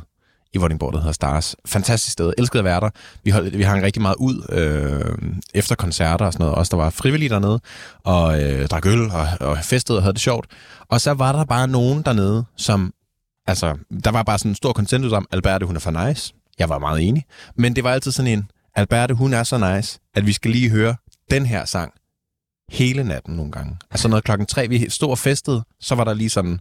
B: i Vordingborg, der hedder Stars. Fantastisk sted. Elskede at være der. Vi, holdt, vi hang rigtig meget ud øh, efter koncerter og sådan noget. Også der var frivillige dernede, og øh, drak øl og, og festede og havde det sjovt. Og så var der bare nogen dernede, som... Altså, der var bare sådan en stor konsensus om, Alberte, hun er for nice. Jeg var meget enig. Men det var altid sådan en, Alberte, hun er så nice, at vi skal lige høre den her sang hele natten nogle gange. Altså når klokken tre, vi stod og festede, så var der lige sådan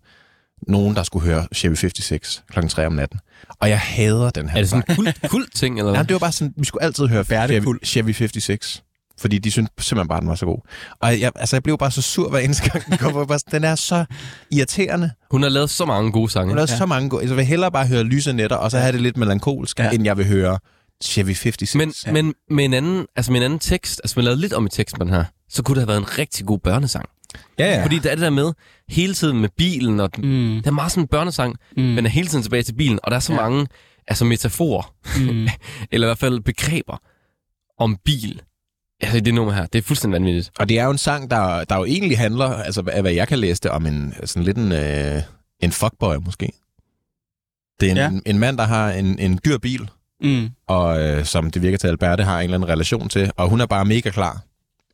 B: nogen, der skulle høre Chevy 56 klokken 3 om natten. Og jeg hader den her
A: er det sådan en kult, kult ting, eller
B: Nej,
A: hvad?
B: det var bare sådan, vi skulle altid høre Chevy. Chevy 56. Fordi de syntes simpelthen bare, den var så god. Og jeg, altså, jeg blev bare så sur hver eneste gang, den kom. Bare, den er så irriterende.
A: Hun har lavet så mange gode sange.
B: Hun har
C: Ja.
B: ja. så mange gode. Jeg vil hellere bare høre Lyse Netter, og så have det lidt melankolsk, Ja. end jeg vil høre Chevy 56.
A: Men, ja. men med, en anden, altså med en anden tekst, altså man lavede lidt om i teksten på den her, så kunne det have været en rigtig god børnesang.
B: ja, ja.
A: Fordi der er det der med hele tiden med bilen, og den,
C: Mm.
A: det er meget sådan en børnesang,
C: Mm.
A: men er hele tiden tilbage til bilen, og der er så
C: ja.
A: mange altså metaforer,
C: Mm.
A: eller i hvert fald begreber om bil. Altså det nummer her, det er fuldstændig vanvittigt.
B: Og det er jo en sang, der, der jo egentlig handler, altså af hvad jeg kan læse det, om en sådan lidt en, øh, en fuckboy måske. Det er en,
C: Ja.
B: ja. en mand, der har en, en dyr bil,
C: Mm.
B: og øh, som det virker til, Alberte har en eller anden relation til, og hun er bare mega klar.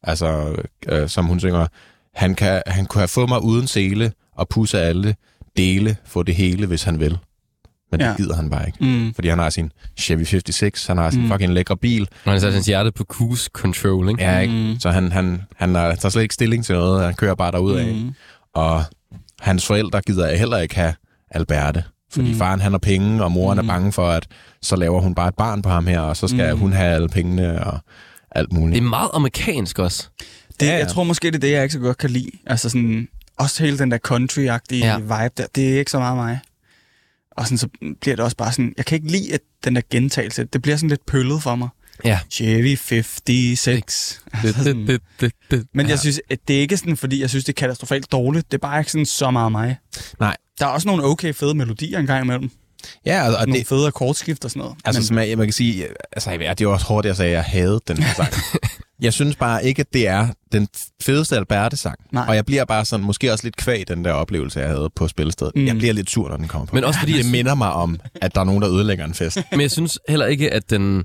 B: Altså, øh, som hun synger, han kan, han kunne have fået mig uden sele og pusse alle dele, få det hele, hvis han vil. Men ja. Det gider han bare ikke.
C: Mm.
B: Fordi han har sin Chevy 56, han har sin
C: Mm.
B: fucking lækre bil,
A: Og han har sat hans hjerte på cruise control, ikke?
B: Ja, ikke?
C: Mm.
B: Så han, han, han er, tager slet ikke stilling til noget, han kører bare derud af. Mm. Og hans forældre gider heller ikke have Alberte. Fordi
C: Mm.
B: faren han har penge, og moren
C: Mm.
B: er bange for, at så laver hun bare et barn på ham her, og så skal
C: Mm.
B: hun have alle pengene og alt muligt.
A: Det er meget amerikansk også.
C: Det,
B: Ja, ja.
C: Jeg tror måske, det er det, jeg ikke så godt kan lide. Altså sådan, også hele den der country-agtige
A: ja.
C: vibe der, det er ikke så meget mig. Og sådan, så bliver det også bare sådan, jeg kan ikke lide at den der gentagelse. Det bliver sådan lidt pøllet for mig.
A: Ja.
C: Chevy 56.
A: Det,
C: Altså sådan-
A: det, det, det, det.
C: Men jeg synes, at det er ikke sådan, fordi jeg synes, det er katastrofalt dårligt. Det er bare ikke sådan så meget mig.
B: Nej.
C: Der er også nogle okay fede melodier engang imellem.
B: Ja, og, og
C: Nogle
B: det,
C: fede akkordskift og sådan noget.
B: altså,
C: Men,
B: som jeg, man kan sige, altså, ja, det er jo også hårdt, jeg sagde, at jeg havde den her sang. jeg synes bare ikke, at det er den fedeste Alberte-sang.
C: Nej.
B: Og jeg bliver bare sådan, måske også lidt kvæg den der oplevelse, jeg havde på spilstedet.
C: Mm.
B: Jeg bliver lidt sur, når den kommer på.
A: Men også fordi,
B: det minder mig om, at der er nogen, der ødelægger en fest.
A: men jeg synes heller ikke, at den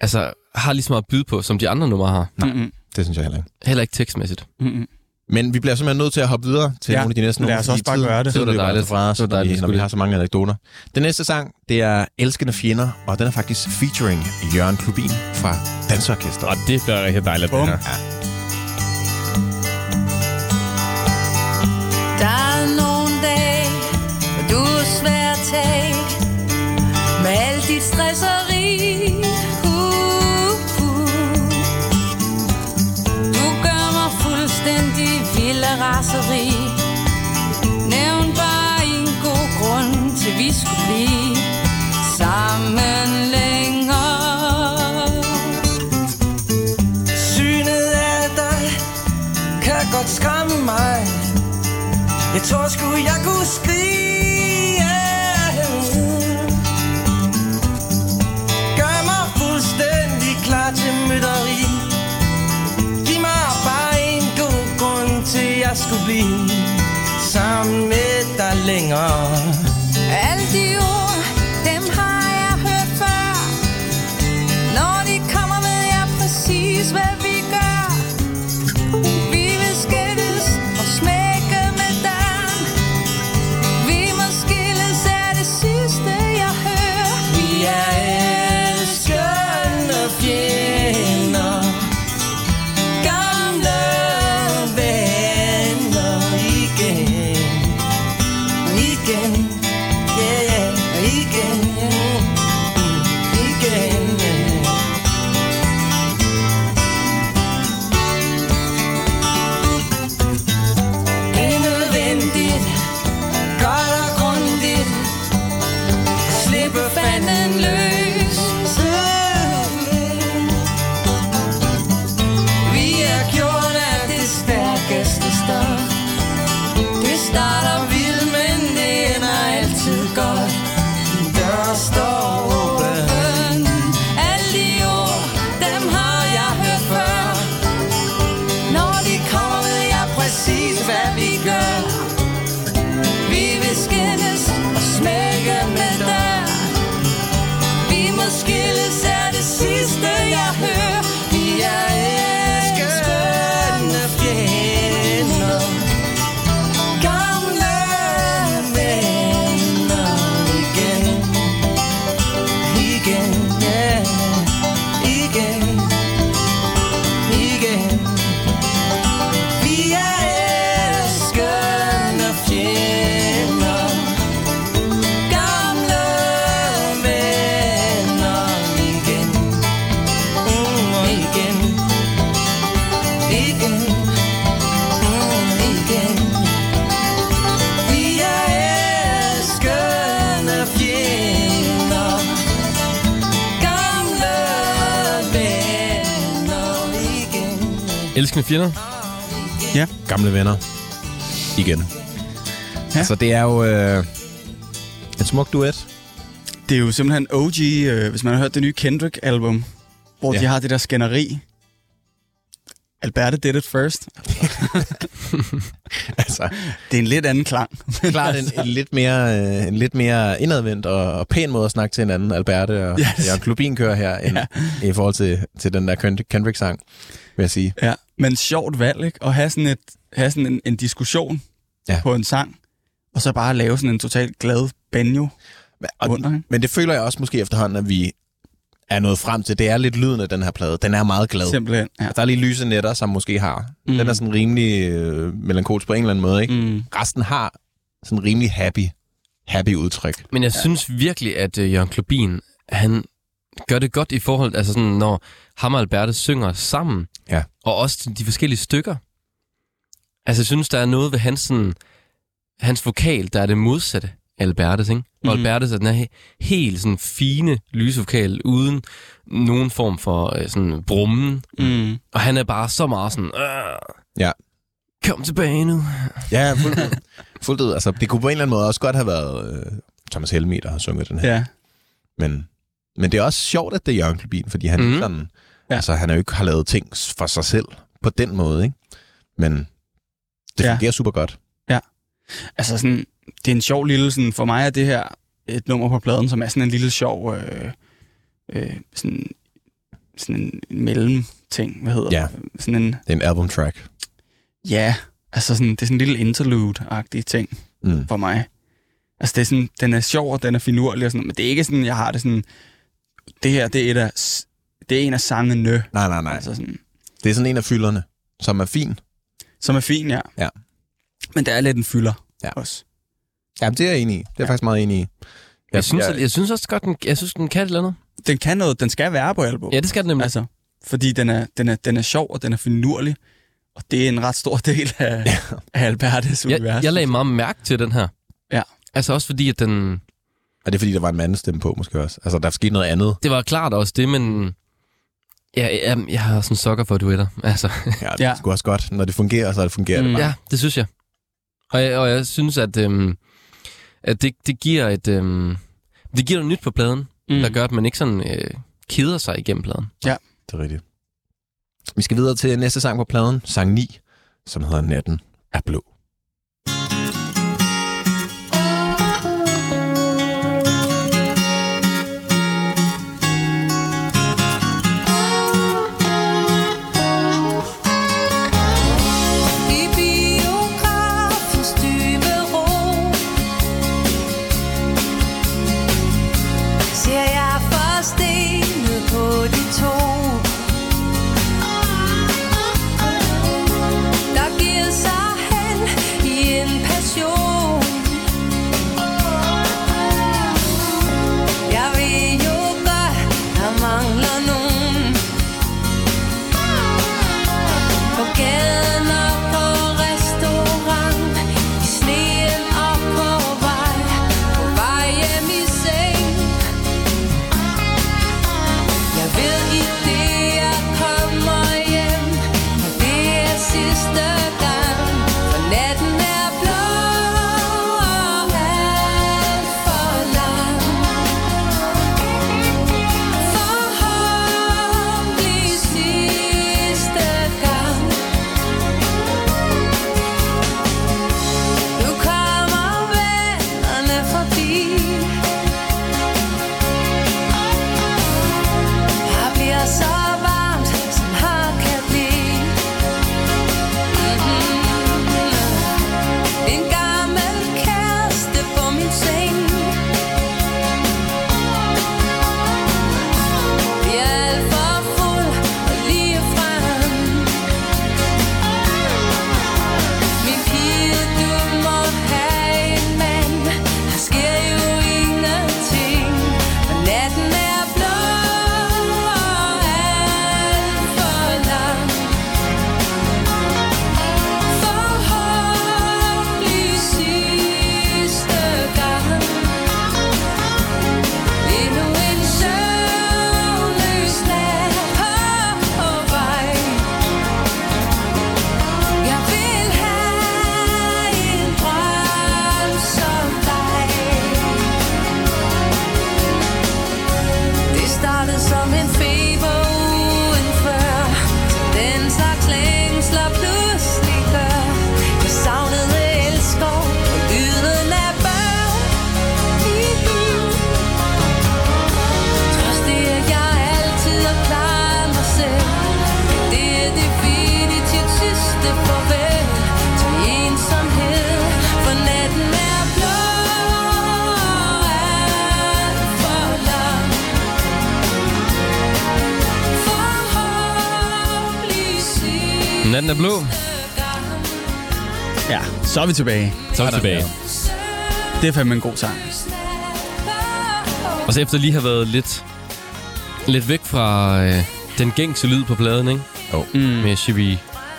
A: altså, har lige så meget at byde på, som de andre numre har.
C: mm-mm,
B: Det synes jeg heller ikke.
A: Heller ikke tekstmæssigt.
C: mm-mm.
B: Men vi bliver simpelthen nødt til at hoppe videre til
C: Ja,
B: ja, nogle af de næste
C: lad
B: numre,
C: os
B: fordi
C: også bare
B: tiden-
C: gøre det.
A: Det var dejligt.
B: fra os,
A: Det
B: når, vi, når vi
A: skulle
B: har så mange anekdoter. Den næste sang, det er Elskende Fjender, og den er faktisk featuring Jørgen Klubin fra Dansorkester.
A: Og det bliver rigtig dejligt,
C: Bum.
A: her.
E: Der Fjender. Gamle venner. Igen. Ja.
B: Altså, det er jo øh, en smuk duet.
C: Det er jo simpelthen OG, øh, hvis man har hørt det nye Kendrick-album, hvor ja.
B: Ja.
C: de har det der skænderi. Alberte did it first.
B: altså,
C: Det er en lidt anden klang.
B: klart en, en, lidt mere, øh, en lidt mere indadvendt og, og pæn måde at snakke til hinanden, Alberte og
C: Yes.
B: Jørgen Klubin kører her, end,
C: Ja.
B: i forhold til, til den der Kend- Kendrick-sang, vil jeg sige.
C: Ja, men sjovt valg, ikke? At have sådan, et, have sådan en, en diskussion
B: Ja.
C: ja. på en sang, og så bare lave sådan en totalt glad banjo
B: Men, og,
C: under, ikke?
B: men det føler jeg også måske efterhånden, at vi er nået frem til. Det er lidt lyden af den her plade. Den er meget glad.
C: Simpelthen, ja.
B: Der er lige lyse netter, som måske har. Mm. Den er sådan rimelig øh, melankolsk på en eller anden måde, ikke?
C: Mm.
B: Resten har sådan rimelig happy, happy udtryk.
A: Men jeg synes virkelig, at uh, Jørgen Klubin, han gør det godt i forhold, altså sådan, når ham og Alberte synger sammen,
B: Ja.
A: og også de forskellige stykker. Altså, jeg synes, der er noget ved hans, sådan, hans vokal, der er det modsatte Albertes, ikke? Og
C: Mhm.
A: Albertes, er den er he- helt sådan fine lysvokal, uden nogen form for øh, sådan brummen.
C: Mm.
A: Og han er bare så meget sådan, øh,
B: Ja.
A: kom tilbage nu.
B: Ja, fuldt ud. fuldt ud. Altså, det kunne på en eller anden måde også godt have været øh, Thomas Helmi, der har sunget den her.
C: Ja.
B: Men, men det er også sjovt, at det er Jørgen Klubin, fordi han, mm. sådan,
C: Ja.
B: altså, han er jo ikke har lavet ting for sig selv på den måde. Ikke? Men det
C: Ja.
B: fungerer super godt.
C: Altså sådan, det er en sjov lille, sådan, for mig er det her et nummer på pladen, som er sådan en lille sjov, øh, øh, sådan, sådan en mellemting, hvad hedder det? Sådan en,
B: Det er en album track.
C: ja, altså sådan, det er sådan en lille interlude-agtig ting
B: Mm.
C: for mig. Altså det er sådan, den er sjov, og den er finurlig og sådan men det er ikke sådan, jeg har det sådan, det her, det er, et af, det er en af sangene,
B: Nej, nej, nej.
C: altså sådan,
B: Det er sådan en af fylderne, som er fin.
C: som er fin, ja.
B: Ja.
C: Men der er lidt en fylder
B: Ja.
C: også.
B: Jamen, det er jeg enig i. Det er jeg faktisk meget enig i.
A: Jeg synes, jeg, jeg synes også godt, den, jeg synes, den kan et eller andet.
C: Den kan noget, den skal være på album.
A: Ja, det skal den nemlig.
C: Altså, fordi den er, den, er, den er sjov, og den er finurlig. Og det er en ret stor del af, ja. af Albertes
A: jeg,
C: univers.
A: jeg lagde meget mærke til den her.
C: Ja.
A: Altså også fordi, at den...
B: Og det er fordi, der var en mandestemme på, måske også. Altså, der skete noget andet.
A: Det var klart også det, men... Ja, jeg, jeg har sådan sokker for duetter. Altså,
B: Ja, det
C: Ja.
B: er sgu også godt. Når det fungerer, så det fungerer mm. det bare.
A: ja, det synes jeg. Og jeg, og jeg synes, at, øhm, at det, det giver et... Øhm, det giver noget nyt på pladen, mm. der gør, at man ikke sådan øh, keder sig igennem pladen.
B: Det er rigtigt. Vi skal videre til næste sang på pladen, sang 9, som hedder Natten er blå.
A: Er
C: vi tilbage.
A: Så er vi tilbage.
C: Det er fandme en god sang.
A: Og så efter lige have været lidt, lidt væk fra øh, den gængse lyd på pladen, ikke?
C: Mm.
A: Med Chibi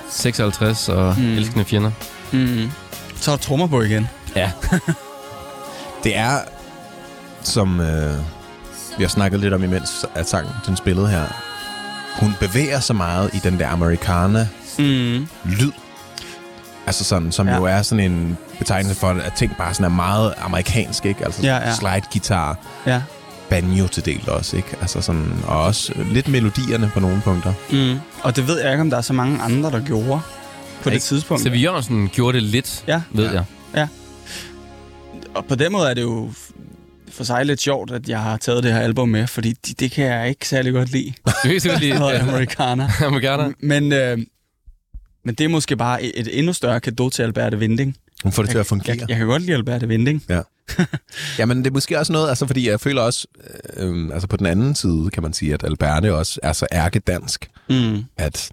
A: 56 og
C: Mm.
A: Elskende Fjender.
C: Mm. Så er trommer på igen.
A: Ja.
B: Det er, som øh, vi har snakket lidt om imens, at sangen den spillede her. Hun bevæger sig meget i den der americana
C: Mm.
B: lyd. Altså sådan, som
C: Ja.
B: ja. jo er sådan en betegnelse for, at ting bare sådan er meget amerikansk, ikke? Altså
C: Ja, ja.
B: slide guitar,
C: Ja.
B: banjo til del også, ikke? Altså sådan, og også lidt melodierne på nogle punkter.
C: Mm. Og det ved jeg ikke, om der er så mange andre, der gjorde på det
B: Ikke?
C: tidspunkt.
A: Så vi Jørgensen gjorde det lidt,
C: Ja.
A: ved
B: Ja.
A: jeg.
C: Og på den måde er det jo for sig lidt sjovt, at jeg har taget det her album med, fordi det, det kan jeg ikke særlig godt lide.
A: Du kan sikkert lige...
C: Noget amerikaner.
A: Amerikaner.
C: Men, øh, men det er måske bare et, et endnu større kado til Alberte Vinding.
B: Hun får det til at fungere.
C: Jeg, jeg kan godt lide Alberte Vinding.
B: Jamen, det er måske også noget, altså fordi jeg føler også, øh, altså på den anden side, kan man sige, at Alberte også er så ærkedansk,
C: Mm.
B: at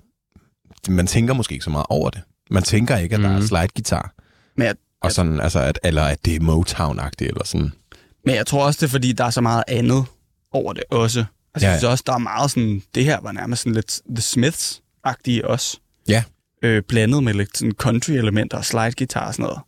B: man tænker måske ikke så meget over det. Man tænker ikke, at der er
A: Mhm.
B: slide guitar.
C: Men jeg,
B: Og sådan, altså, at, eller at det er Motown-agtigt, eller sådan.
C: men jeg tror også, det er, fordi der er så meget andet over det også. Altså,
B: Ja,
C: ja,
B: ja.
C: ja. Jeg synes også, der er meget sådan... Det her var nærmest sådan lidt The Smiths-agtige også.
B: Ja.
C: Øh, blandet med lidt sådan country-elementer og slide-guitar og sådan noget.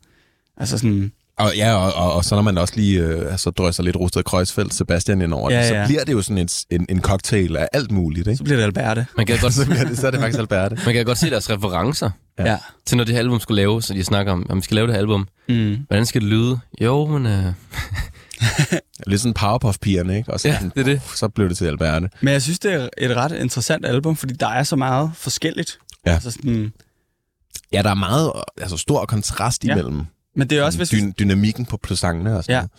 C: Altså sådan...
B: Og ja, og, og, og så når man også lige øh, altså, drøser lidt rustet Kreuzfeldt Sebastian ind over
C: Ja,
B: det, så
C: ja.
B: bliver det jo sådan en, en, en cocktail af alt muligt, ikke?
C: Så bliver det Alberte.
A: Man kan, godt,
B: så, bliver det, så er det faktisk Alberte.
A: man kan godt se deres referencer
B: Ja.
C: Ja.
A: til, når det her album skulle laves, så de snakker om, om vi skal lave det her album.
C: Mm.
A: Hvordan skal det lyde? Jo, men... Øh,
B: Lidt sådan Powerpuff-pigerne, ikke? Og så,
A: Ja,
B: sådan,
A: det er det.
B: så blev det til Alberte.
C: Men jeg synes, det er et ret interessant album, fordi der er så meget forskelligt.
B: Ja.
C: Altså sådan,
B: Ja, der er meget altså, stor kontrast
C: Ja.
B: imellem
C: men det er også, hvis vi,
B: dy- dynamikken på, på sangene og sådan
C: Ja.
B: noget.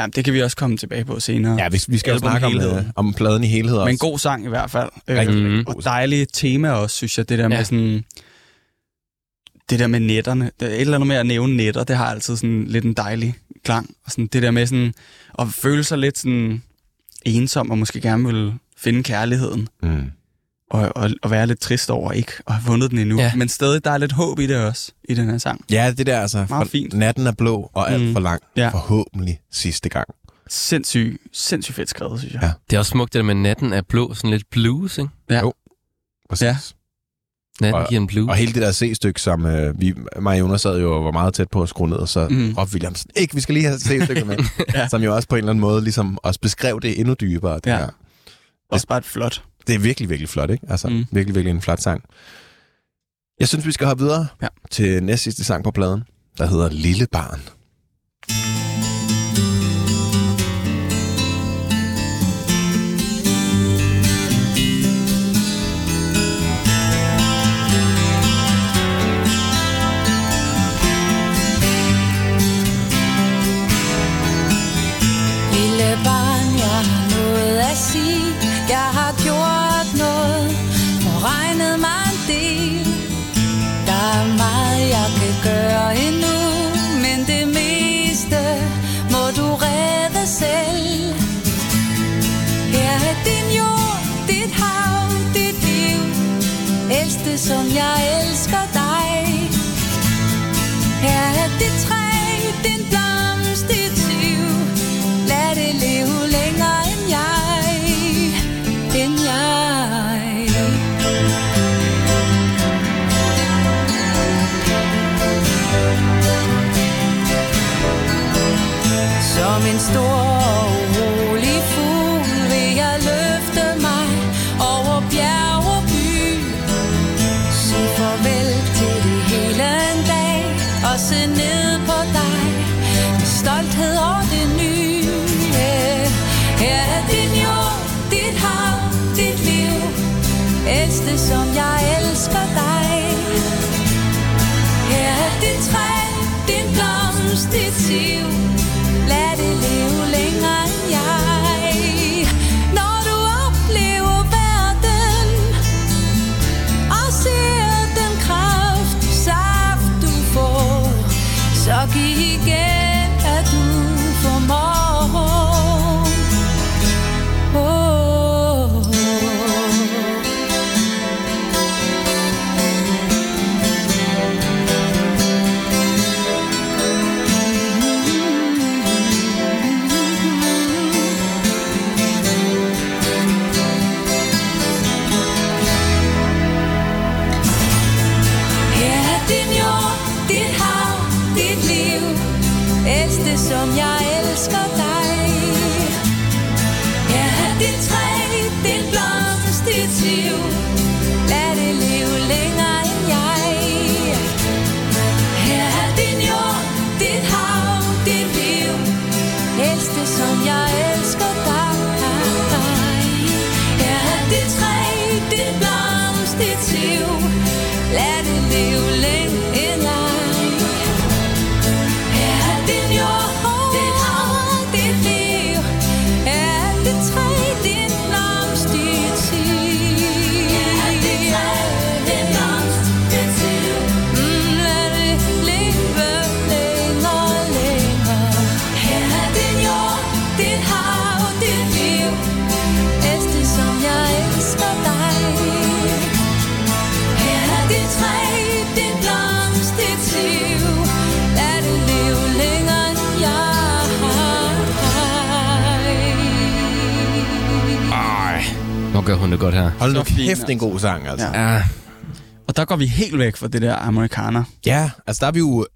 C: ja, det kan vi også komme tilbage på senere.
B: Ja, vi, vi skal jo snakke om, øh, om pladen i helhed også.
C: Men en god sang i hvert fald.
B: Rigtig,
C: Øh,
A: rigtig
C: og
B: god sang.
C: dejlige tema også, synes jeg. Det der
A: Ja.
C: med sådan... Det der med netterne. Er et eller andet med at nævne netter, det har altid sådan lidt en dejlig klang. Og sådan det der med sådan at føle sig lidt sådan ensom og måske gerne vil finde kærligheden.
B: Mm.
C: Og, og, og være lidt trist over ikke at have fundet den endnu.
A: Ja.
C: Ja. Men stadig, der er lidt håb i det også, i den her sang.
B: Ja, det der altså,
C: Meget fint.
B: natten er blå og alt
C: Mm.
B: for lang.
C: Ja.
B: Forhåbentlig sidste gang.
C: Sindssygt, sindssygt fedt skrevet, synes jeg.
B: Ja.
A: det er også smukt, det der med natten er blå, sådan lidt blues, ikke?
B: Præcis.
C: Ja.
A: Natten
B: Og-
A: giver en blues.
B: Og hele det der C-stykke, som øh, vi, mig og Jonas sad jo og var meget tæt på at skrue ned, og så
C: Mm.
B: Rob Williams, ikke, vi skal lige have C-stykket med.
C: Ja.
B: ja. Som jo også på en eller anden måde ligesom også beskrev det endnu dybere. Det,
C: Ja.
B: her.
C: Også bare et flot.
B: Det er virkelig, virkelig flot, ikke? Altså,
C: Mm.
B: virkelig, virkelig en flot sang. Jeg synes, vi skal hoppe videre
C: Ja.
B: til næst sidste sang på pladen, der hedder Lille Barn.
E: Gøre endnu Men det meste må du redde selv. Her er din jord, dit hav, dit liv Ældste som jeg elsker dig. Her er dit træ, din blomst,
A: hvor gør hun det godt her.
B: Hold nu kæft, en god sang, altså.
C: Ja.
B: Ja.
A: Ja,
C: Og der går vi helt væk fra det der amerikaner.
B: ja, altså der er vi jo...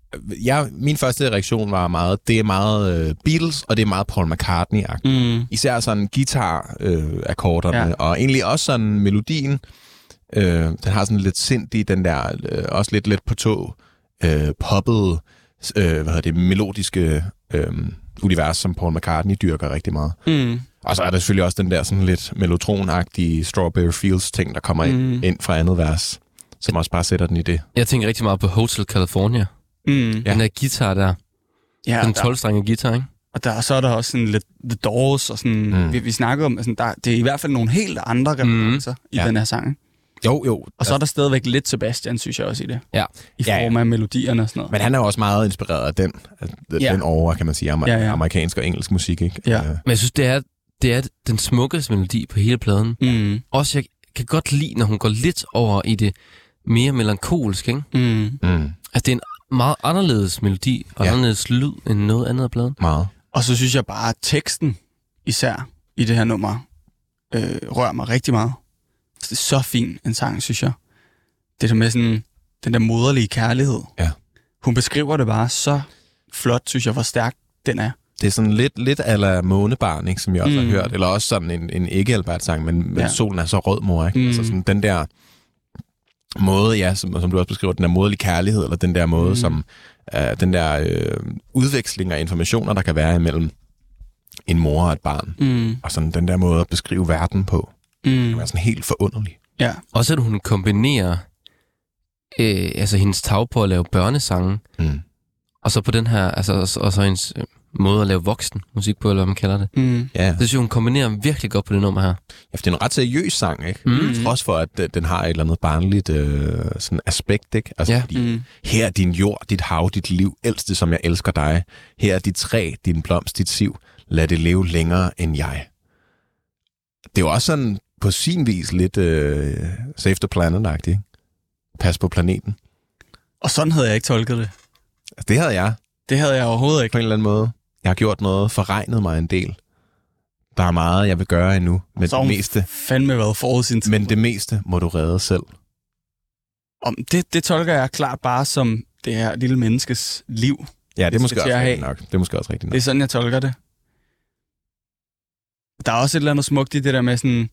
B: Jeg, min første reaktion var meget, det er meget øh, Beatles, og det er meget Paul McCartney-agtigt.
C: Mm.
B: Især sådan guitar-akkorderne,
C: Ja.
B: og egentlig også sådan melodien. Øh, den har sådan lidt sindig, den der, øh, også lidt let på tog, øh, poppet, øh, hvad hedder det, melodiske øh, univers, som Paul McCartney dyrker rigtig meget.
C: Mm.
B: Og så er der selvfølgelig også den der sådan lidt mellotronagtige Strawberry Fields ting, der kommer ind,
C: Mm.
B: ind fra andet vers, som også bare sætter den i det.
A: jeg tænker rigtig meget på Hotel California.
C: Mm.
A: Ja. Den der guitar der.
C: Ja,
A: den
C: der,
A: 12-strengede guitar, ikke?
C: og der, så er der også sådan lidt The Doors, og sådan,
B: Mm.
C: mm. vi, vi snakker om, altså, der, det er i hvert fald nogle helt andre referencer mm. i
B: Ja.
C: den her sang.
B: Jo, jo.
C: Og så er der stadigvæk lidt Sebastian, synes jeg også i det.
A: Ja.
C: I
B: Ja, ja.
C: form af melodierne og sådan noget.
B: Men han er jo også meget inspireret af den, af den
C: Ja.
B: over, kan man sige, amer-
C: Ja, ja.
B: amerikansk og engelsk musik, ikke?
C: Ja.
B: Øh,
A: Men jeg synes, det er, det er den smukkeste melodi på hele pladen.
C: Mm.
A: Også jeg kan godt lide, når hun går lidt over i det mere melankolske, ikke?
C: Mm.
B: Mm,
A: Altså, det er en meget anderledes melodi og
B: Ja.
A: ja. anderledes lyd end noget andet af pladen.
B: meget.
C: Og så synes jeg bare, at teksten især i det her nummer øh, rører mig rigtig meget. Det er så fin en sang, synes jeg. Det der med sådan, den der moderlige kærlighed.
B: Ja.
C: Hun beskriver det bare så flot, synes jeg, hvor stærk den er.
B: Det er sådan lidt, lidt ala Månebarn, ikke, som jeg også mm. Har hørt. Eller også sådan en, en ikke albert sang men, men
C: Ja.
B: solen er så rød, mor. Ikke?
C: Mm.
B: Altså sådan den der måde, ja, som, som du også beskriver, den der moderlige kærlighed, eller den der måde, mm. Som uh, den der øh, udveksling af informationer, der kan være imellem en mor og et barn.
C: Mm.
B: Og sådan den der måde at beskrive verden på,
C: Mm.
B: kan være sådan helt forunderlig.
C: Ja.
A: Også at hun kombinerer øh, altså hendes tag på at lave børnesange,
B: Mm.
A: og så på den her, altså, og så- og så hendes øh, måde at lave voksen musik på, eller hvad man kalder det.
C: Mm.
B: Ja,
A: Det synes jeg, hun kombinerer virkelig godt på det nummer her.
B: Ja, for det er en ret seriøs sang, ikke?
A: Mm.
B: Trods for, at øh, den har et eller andet barnligt øh, sådan aspekt, ikke? Altså,
A: Ja.
B: fordi,
C: Mm.
B: her er din jord, dit hav, dit liv, ældste, som jeg elsker dig. Her er dit træ, din blomst, dit siv. Lad det leve længere end jeg. Det er jo også sådan på sin vis lidt øh, Save the Planet-agtigt, ikke? Pas på planeten.
C: Og sådan havde jeg ikke tolket det.
B: Altså, det havde jeg
C: Det havde jeg overhovedet ikke.
B: på en eller anden måde. Jeg har gjort noget, forregnet mig en del. Der er meget, jeg vil gøre endnu, men det meste,
C: fandme været forud sin tid.
B: men det meste må du redde selv.
C: Om det, det tolker jeg klart bare som det her lille menneskes liv.
B: Ja, det er måske også rigtigt
C: have.
B: nok. Det er måske også rigtigt nok.
C: Det er sådan, jeg tolker det. Der er også et eller andet smukt i det der med sådan,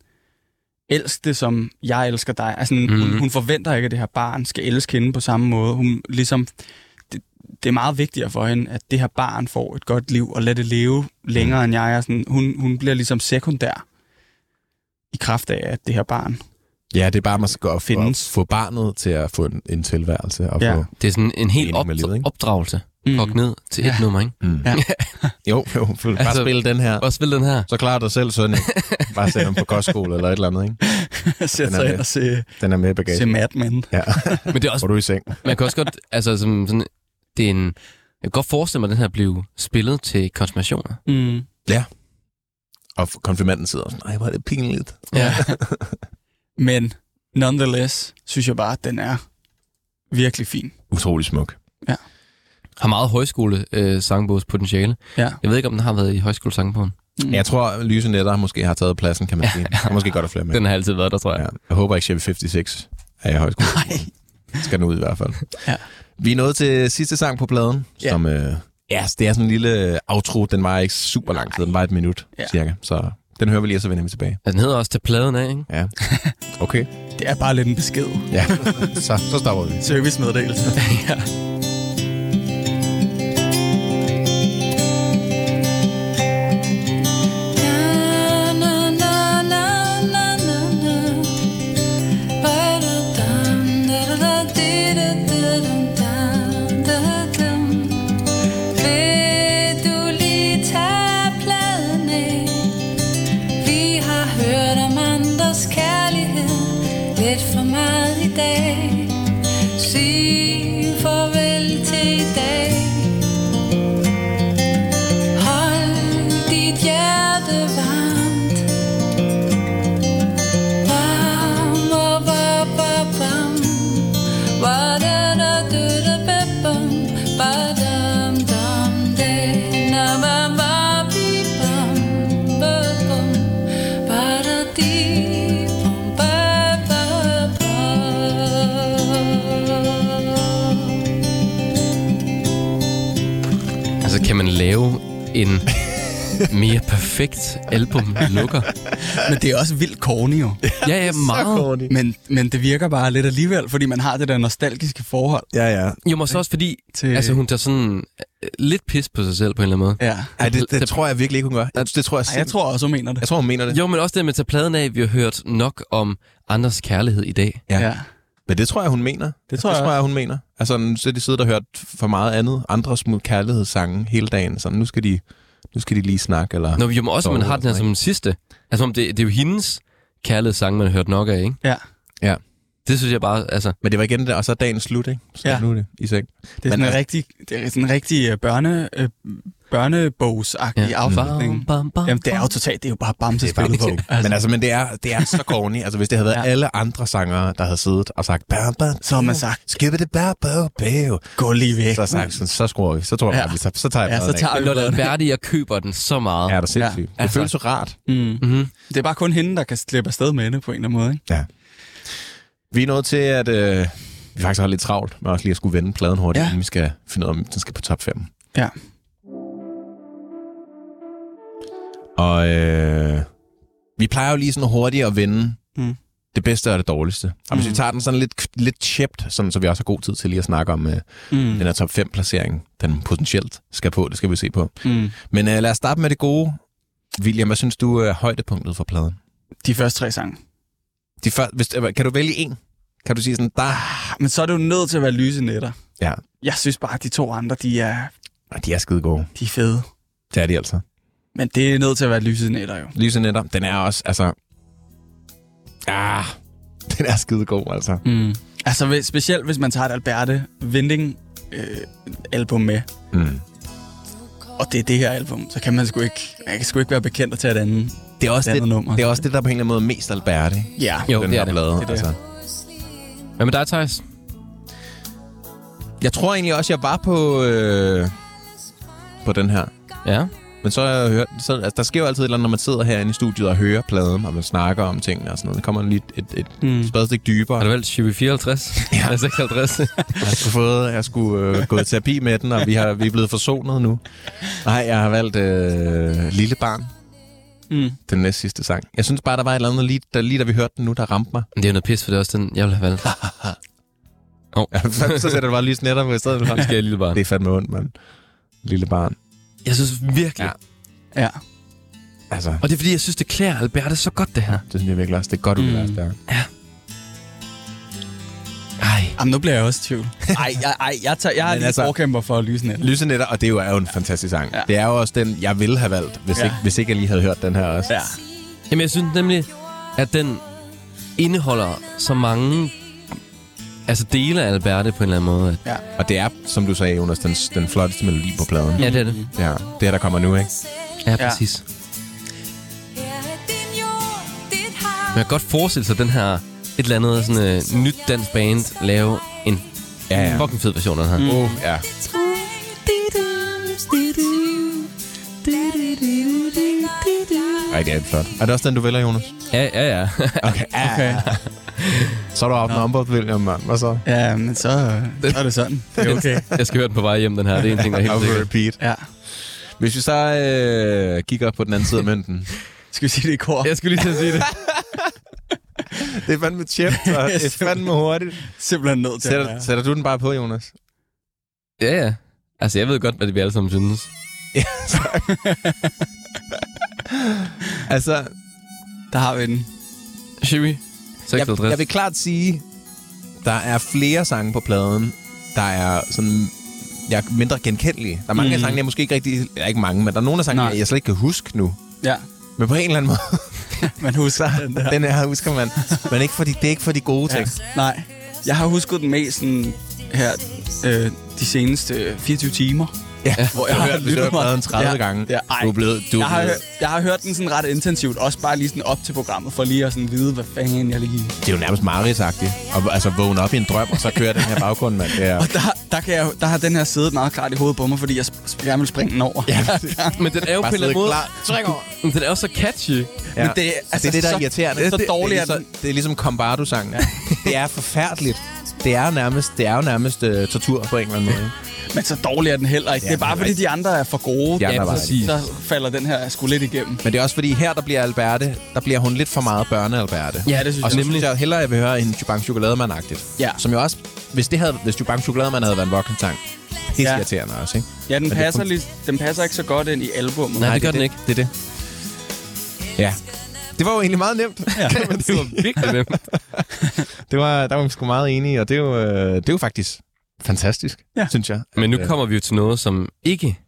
C: elsk det, som jeg elsker dig. Altså, mm. hun,
A: Mhm.
C: hun forventer ikke, at det her barn skal elske hende på samme måde. Hun ligesom, det, er meget vigtigere for hende, at det her barn får et godt liv, og lade det leve længere mm. end jeg er. Sådan, hun, hun bliver ligesom sekundær i kraft af, at det her barn.
B: Ja, det er bare, man skal gå og få,
C: Findes.
B: få barnet til at få en, en tilværelse. Og
C: Ja.
B: få,
A: Det er sådan en helt
B: med livet, ikke?
A: opdragelse. Mm. Kok ned til et
C: Ja.
A: nummer, ikke?
B: mm.
C: Ja.
B: jo, jo, bare
A: Altså-
B: altså, spille den her.
A: Og spil den her.
B: Så klarer dig selv, søn. ikke? Bare send dem på kostskole eller et eller andet, ikke?
C: Sæt
B: Den er
C: sig ind
B: med.
C: og se,
B: Den er med i bagagen.
C: se Mad Men.
B: Ja,
A: Men det er også,
B: hvor du er i seng.
A: man kan også godt, altså som sådan, det er en, jeg kan godt forestille mig, at den her blev spillet til konfirmationer.
C: Mm.
B: Og konfirmanden sidder sådan, ej, hvor er det pinligt.
A: Ja.
C: Men nonetheless, synes jeg bare, at den er virkelig fin.
B: Utrolig smuk.
A: Har meget højskole øh, sangbogspotentiale.
C: Ja.
A: Jeg ved ikke, om den har været i højskolesangbogen.
C: Mm.
B: Jeg tror, Lyse Netter måske har taget pladsen, kan man sige. Er måske godt at flere med.
A: Den har altid været der, tror jeg.
B: Ja. Jeg håber ikke, Chevy 56 er i højskole.
C: Nej.
B: Skal den ud i hvert fald.
C: Ja.
B: Vi er nået til sidste sang på pladen,
C: Ja.
B: som øh, Ja, det er sådan en lille outro. Den var ikke super lang tid. Den var et minut,
C: Ja.
B: cirka. Så den hører vi lige, og så vender vi tilbage.
A: Den hedder også til pladen af, ikke?
B: Ja. Okay.
C: Det er bare lidt en besked.
B: Ja, så, så stopper vi.
C: Servicemeddelelse.
A: ja. Mere perfekt album lukker?
C: Men det er også vildt corny jo.
A: Ja, ja, meget.
C: Men, men det virker bare lidt alligevel, fordi man har det der nostalgiske forhold.
B: Ja, ja.
A: Jo, men så også fordi,
C: Til-
A: altså hun tager sådan øh, lidt pis på sig selv på en eller anden måde.
C: Ja.
B: Ej, det, det tror jeg virkelig ikke, hun gør. Det, det tror jeg,
C: Ej, jeg tror også, hun mener det.
B: jeg tror, hun mener det.
A: Jo, men også det med at tage pladen af, vi har hørt nok om andres kærlighed i dag.
B: Ja.
C: Ja.
B: Men det tror jeg, hun mener. Det
C: tror
B: det
C: jeg
B: tror jeg, hun mener. Altså, så de siddet og hørt for meget andet. Andre små kærlighedssange hele dagen. Så nu skal de, nu skal de lige snakke. Eller...
A: Nå, jo, men også, man har den her som en sidste. Altså, om det, det er jo hendes kærlighedssang, man har hørt nok af, ikke?
C: Ja.
B: Ja.
A: Det synes jeg bare, altså...
B: Men det var igen det, og så er dagen slut, ikke? Så
C: Ja.
B: nu er det i seng.
C: Det er sådan
B: Men
C: en
B: altså-
C: rigtig, det er sådan en rigtig øh, børne, øh, børnebogsagtig ja. afslutning.
A: Bam, bam,
C: Jamen, det er jo totalt, det er jo bare
B: bare
C: bamsespillet
B: på. Men altså, men det er, det er så corny. Altså, hvis det havde været
C: Ja.
B: alle andre sangere, der havde siddet og sagt, bam, bam,
C: Så har man sagt,
B: skibbe det bam, bam, bam.
C: gå lige væk.
B: Så, sagt, sådan, så skruer vi. Så tror jeg,
C: Ja.
B: så, så tager jeg
C: Ja, så tager vi pladen.
A: Alberti, jeg køber den så meget.
B: Ja, det er sindssygt.
C: Ja.
B: Det
A: Altså-
B: føles så rart.
C: Mm.
A: Mm-hmm.
C: Det er bare kun hende, der kan slippe afsted med det på en eller anden måde. Ikke?
B: Ja. Vi er nået til, at øh, vi faktisk har lidt travlt med også lige at skulle vende pladen hurtigt,
C: ja.
B: inden vi skal finde ud af, om den skal på top 5.
C: Ja.
B: Og øh, vi plejer jo lige sådan hurtigt at vende
C: Mm.
B: det bedste og det dårligste. Og hvis
C: Mm.
B: vi tager den sådan lidt, lidt chipped, sådan, så vi også har god tid til lige at snakke om øh,
C: Mm.
B: den her top 5 placering, den potentielt skal på, det skal vi se på.
C: Mm.
B: Men øh, lad os starte med det gode. William, hvad synes du er højdepunktet for pladen?
C: De første tre sange.
B: De før, hvis, øh, kan du vælge en? Kan du sige sådan, der...
C: Men så er jo nødt til at være lyse nætter.
B: Ja,
C: Jeg synes bare, at de to andre, de er,
B: de er skide gode.
C: de er fede.
B: Det er de altså.
C: Men det er nødt til at være lyse nætter jo.
B: Lyse netter, den er også, altså... Ah, den er skide god, altså.
C: Mm. Altså hvis- specielt hvis man tager et Alberte Vinding øh, album med,
B: Mm.
C: og det er det her album, så kan man sgu ikke, man kan sgu ikke være bekendt at tage et andet.
B: Det er, også
C: Et
B: det,
C: andet nummer.
B: det er også det, der på en eller anden måde mest Albert, ikke?
C: Ja,
A: Jo,
B: den
A: det
B: her
A: er det.
B: plade.
C: Det er det.
B: Altså.
A: Hvad med dig, Thijs?
B: Jeg tror egentlig også, jeg var på, øh, på den her.
A: Ja.
B: Men så har jeg hørt, så, altså, der sker jo altid et eller andet, når man sidder herinde i studiet og hører pladen, og man snakker om tingene og sådan noget. Der kommer lige et, et, et
C: Mm.
B: spadestik dybere.
A: Har du valgt 54? Ja. Eller 56?
B: Jeg skulle, fået, jeg skulle øh, gå i terapi med den, og vi, har, vi er blevet forsonet nu. Nej, jeg har valgt øh, Lille Barn,
C: Mm.
B: den næste sidste sang. Jeg synes bare, der var et eller andet, lige, der, lige da vi hørte den nu, der ramte mig.
A: Men det er jo noget pis, for det er også den, jeg ville have valgt.
B: Ja, så, så sætter du bare lige snetter på i stedet for.
A: Det skal jeg lille barn.
B: Det er fandme ondt, mand. Lille barn.
A: Jeg synes virkelig.
B: Ja.
C: Ja.
B: Altså,
A: Og det er fordi, jeg synes, det klæder Alberte så godt, det her.
B: det synes jeg virkelig også. Det er godt, du
C: Mm.
B: vil være stærk.
A: Ej.
C: Jamen, nu bliver jeg også i tvivl. Ej, ej, ej jeg, tager, jeg er lige altså, forkæmper for lyse nætter.
B: Lyse netter, og det er jo, er jo en fantastisk sang.
C: Ja.
B: Ja. Det er jo også den, jeg ville have valgt, hvis,
C: Ja.
B: ja. ikke, hvis ikke jeg lige havde hørt den her også.
C: Ja.
A: Jamen, jeg synes nemlig, at den indeholder så mange altså dele af Alberte på en eller anden måde. At,
B: Og det er, som du sagde, Jonas, den, den flotteste melodi på pladen.
A: ja, det er det.
B: Ja, det er der kommer nu, ikke?
A: Ja, præcis. Man kan godt forestille sig den her et eller andet sådan, uh, nyt dansk band lave en
B: Ja, ja.
A: fucking fed version af den her.
C: Mm.
B: Oh, ja. Ej, det er flot. Er det også den, du vælger, Jonas?
A: Ja, ja, ja.
B: Okay.
C: Okay.
B: Så er du outnumbered, William, mand. Hvad så?
C: Ja, men så, så er det sådan. Det er okay.
A: Jeg skal høre den på vej hjem, den her. Det er en ting, der er helt sikkert.
B: repeat.
C: Ja.
B: Hvis vi så øh, kigger på den anden side af mønten.
C: Skal vi sige det i kor?
A: Jeg skulle lige til at sige det.
B: det er fandme tjept, og det er fandme hurtigt.
C: Simpelthen nødt til at
B: Sætter,
C: være.
B: sætter du den bare på, Jonas?
A: Ja, ja. Altså, jeg ved godt, hvad det vi alle sammen synes.
B: Altså,
C: Der har vi den.
A: Shiwi,
B: jeg,
A: 56.
B: jeg vil klart sige, der er flere sange på pladen, der er sådan jeg er mindre genkendelige. Der er mange mm. af sangene, jeg måske ikke rigtig... Ja, ikke mange, men der er nogle af sangene,
C: Nej.
B: jeg slet ikke kan huske nu.
C: Ja,
B: Men på en eller anden måde,
C: man husker den der.
B: den her husker man. Men ikke for de, det er ikke for de gode
C: Ja. Nej, jeg har husket den mest sådan, her øh, de seneste 24 timer.
B: Ja,
C: Hvor jeg har
B: hørt, hvis du
C: lyttet
B: har
C: mig-
B: pladen 30
C: Ja,
B: gange.
C: ja, ej.
B: du er blevet... Du
C: Jeg har, jeg har hørt den sådan ret intensivt, også bare lige sådan op til programmet, for lige at sådan vide, hvad fanden jeg lige...
B: det er jo nærmest mareridtsagtigt. Og altså vågne op i en drøm, og så kører den her baggrund, mand. Det er,
C: Og der, der, kan jeg, der har den her siddet meget klart i hovedet på mig, fordi jeg sp- gerne vil springe den over.
B: ja,
A: Men den er jo på en eller anden måde...
B: klar. Træk over.
A: Men den er jo så catchy.
B: Ja.
C: Men det er- altså,
B: det er det, der er
C: så-
B: irriterende.
C: så
B: det,
C: dårlig
B: det,
C: er
B: er
C: den.
B: så, det er ligesom Combardo-sangen. Ja. det er forfærdeligt. Det er jo nærmest, det er jo nærmest uh, tortur på en eller anden måde.
C: Men så dårlig er den heller ikke.
B: Ja,
C: det er bare fordi, de andre er for gode.
B: De andre
C: ja, præcis. Så falder den her sgu lidt igennem.
B: Men det er også fordi, her der bliver Alberte, der bliver hun lidt for meget børne-Alberte.
C: Ja, det synes
B: Og så
C: jeg.
B: synes jeg hellere, at jeg vil høre en Jubang Chokolademand-agtigt.
C: Ja.
B: Som jo også, hvis, det havde, hvis Jubang Chokolademand havde været en voksensang, helt
C: Ja.
B: ja. irriterende også, ikke?
C: Ja, den
B: det
C: passer,
B: fun-
C: lige, den passer ikke så godt ind i albummet.
A: Nej, det gør
B: er
A: den ikke.
B: Det er det. Ja. Det var jo egentlig meget nemt.
C: Ja.
A: Det var virkelig nemt.
B: Det var, der var vi sgu meget enige, og det er jo, øh, det er jo faktisk fantastisk,
C: Ja.
B: synes jeg.
A: Men nu
B: øh,
A: kommer vi jo til noget, som ikke,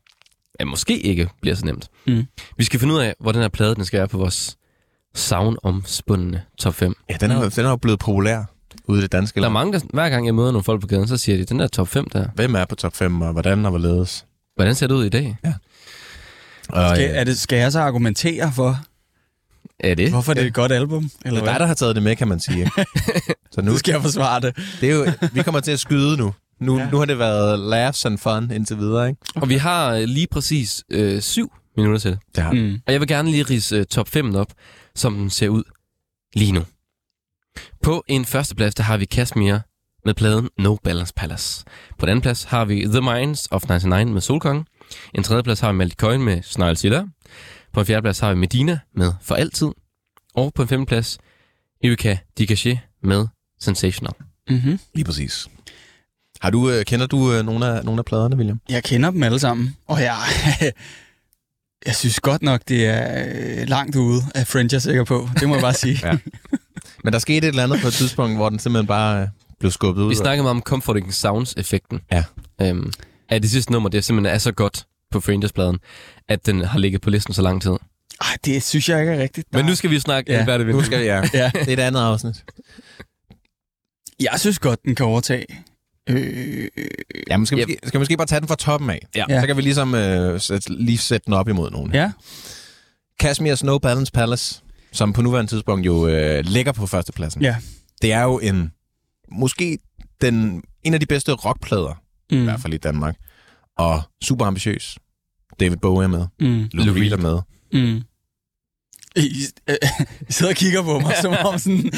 A: ja, måske ikke bliver så nemt.
C: Mm.
A: Vi skal finde ud af, hvor den her plade den skal være på vores savnomspundne top 5.
B: Ja, den er, jo, den er jo blevet populær ude i det danske
A: Der er
B: land.
A: mange, der, hver gang jeg møder nogle folk på gaden, så siger de, den der top 5 der,
B: Hvem er på top 5, og hvordan og hvorledes?
A: hvordan ser det ud i dag?
B: Og,
C: Skal,
B: øh,
C: er det, skal jeg så argumentere for,
A: Er det?
C: hvorfor det er et godt album? Eller
B: det er dig, der har taget det med, kan man sige. Så nu,
C: skal jeg forsvare det.
B: det er jo, vi kommer til at skyde nu. Nu,
C: Ja.
B: ja. nu har det været laughs and fun indtil videre, ikke?
A: Og vi har øh, lige præcis øh, syv minutter til.
B: Det har
C: Mm.
A: Og jeg vil gerne lige rise øh, top 5 op, som den ser ud lige nu. På en førsteplads, der har vi Kashmir med pladen No Balance Palace. På den anden plads har vi The Minds of 99 med Solkongen. En tredje plads har vi Maldi Coin med Snarl Silla. På en fjerde plads har vi Medina med For Altid. Og på en femte plads, Erika Dikaché med Sensational.
C: Mm-hmm.
B: Lige præcis. Har du, øh, kender du øh, nogle, af, nogle af pladerne, William?
C: Jeg kender dem alle sammen, og jeg, jeg synes godt nok, det er øh, langt ude af French, jeg er sikker på. Det må jeg bare sige.
B: Ja. Men der skete et eller andet på et tidspunkt, hvor den simpelthen bare øh, blev skubbet ud.
A: Vi snakkede meget om Comforting Sounds-effekten.
B: Ja.
A: Øhm, at det sidste nummer, det simpelthen er så godt på Frangers-pladen, at den har ligget på listen så lang tid.
C: Ej, det synes jeg ikke er rigtigt.
A: Men nu skal vi snakke
C: Ja.
A: ja. Albert
B: Nu skal vi, ja.
C: Ja,
B: Det er et andet afsnit.
C: jeg synes godt, den kan overtage. Øh,
B: Jamen, skal, vi,
A: Yep.
B: måske, skal vi måske bare tage den fra toppen af?
A: Ja.
C: Ja.
B: Så kan vi ligesom øh, sæt, lige sætte den op imod nogen.
C: ja,
B: Kashmir's No Balance Palace, som på nuværende tidspunkt jo øh, ligger på førstepladsen.
C: ja.
B: Det er jo en måske den, en af de bedste rockplader, mm. i hvert fald i Danmark. Og super ambitiøs. David Bowie er med.
C: Mm.
B: Lou Reed er med.
C: Mm. I, øh, I sidder og kigger på mig, som om sådan,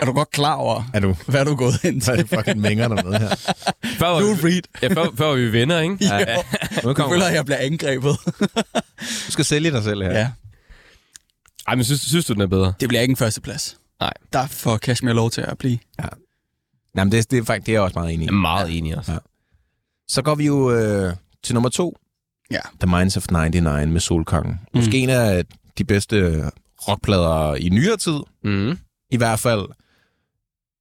C: er du godt klar over,
B: Er du,
C: hvad er du gået ind
B: så er
C: til?
B: det fucking mænger der med her.
A: Før var,
C: Lou
A: vi,
C: Reed.
A: ja, før, før var vi venner, ikke?
C: Ja.
B: Nu
C: Jeg
B: kommer,
C: føler, at jeg bliver angrebet.
B: du skal sælge dig selv her.
C: Ja.
A: Ej, men synes, synes du, den er bedre?
C: Det bliver ikke en førsteplads.
A: Nej.
C: Der får Kashmir lov til at blive.
B: Nej, men det, det, er faktisk, det er jeg også meget enig i.
A: Jeg er meget enig også.
B: Ja. Så går vi jo øh, til nummer to.
C: Ja.
B: The Minds of 99 med Solkongen. Mm. Måske en af de bedste rockplader i nyere tid.
A: Mm.
B: I hvert fald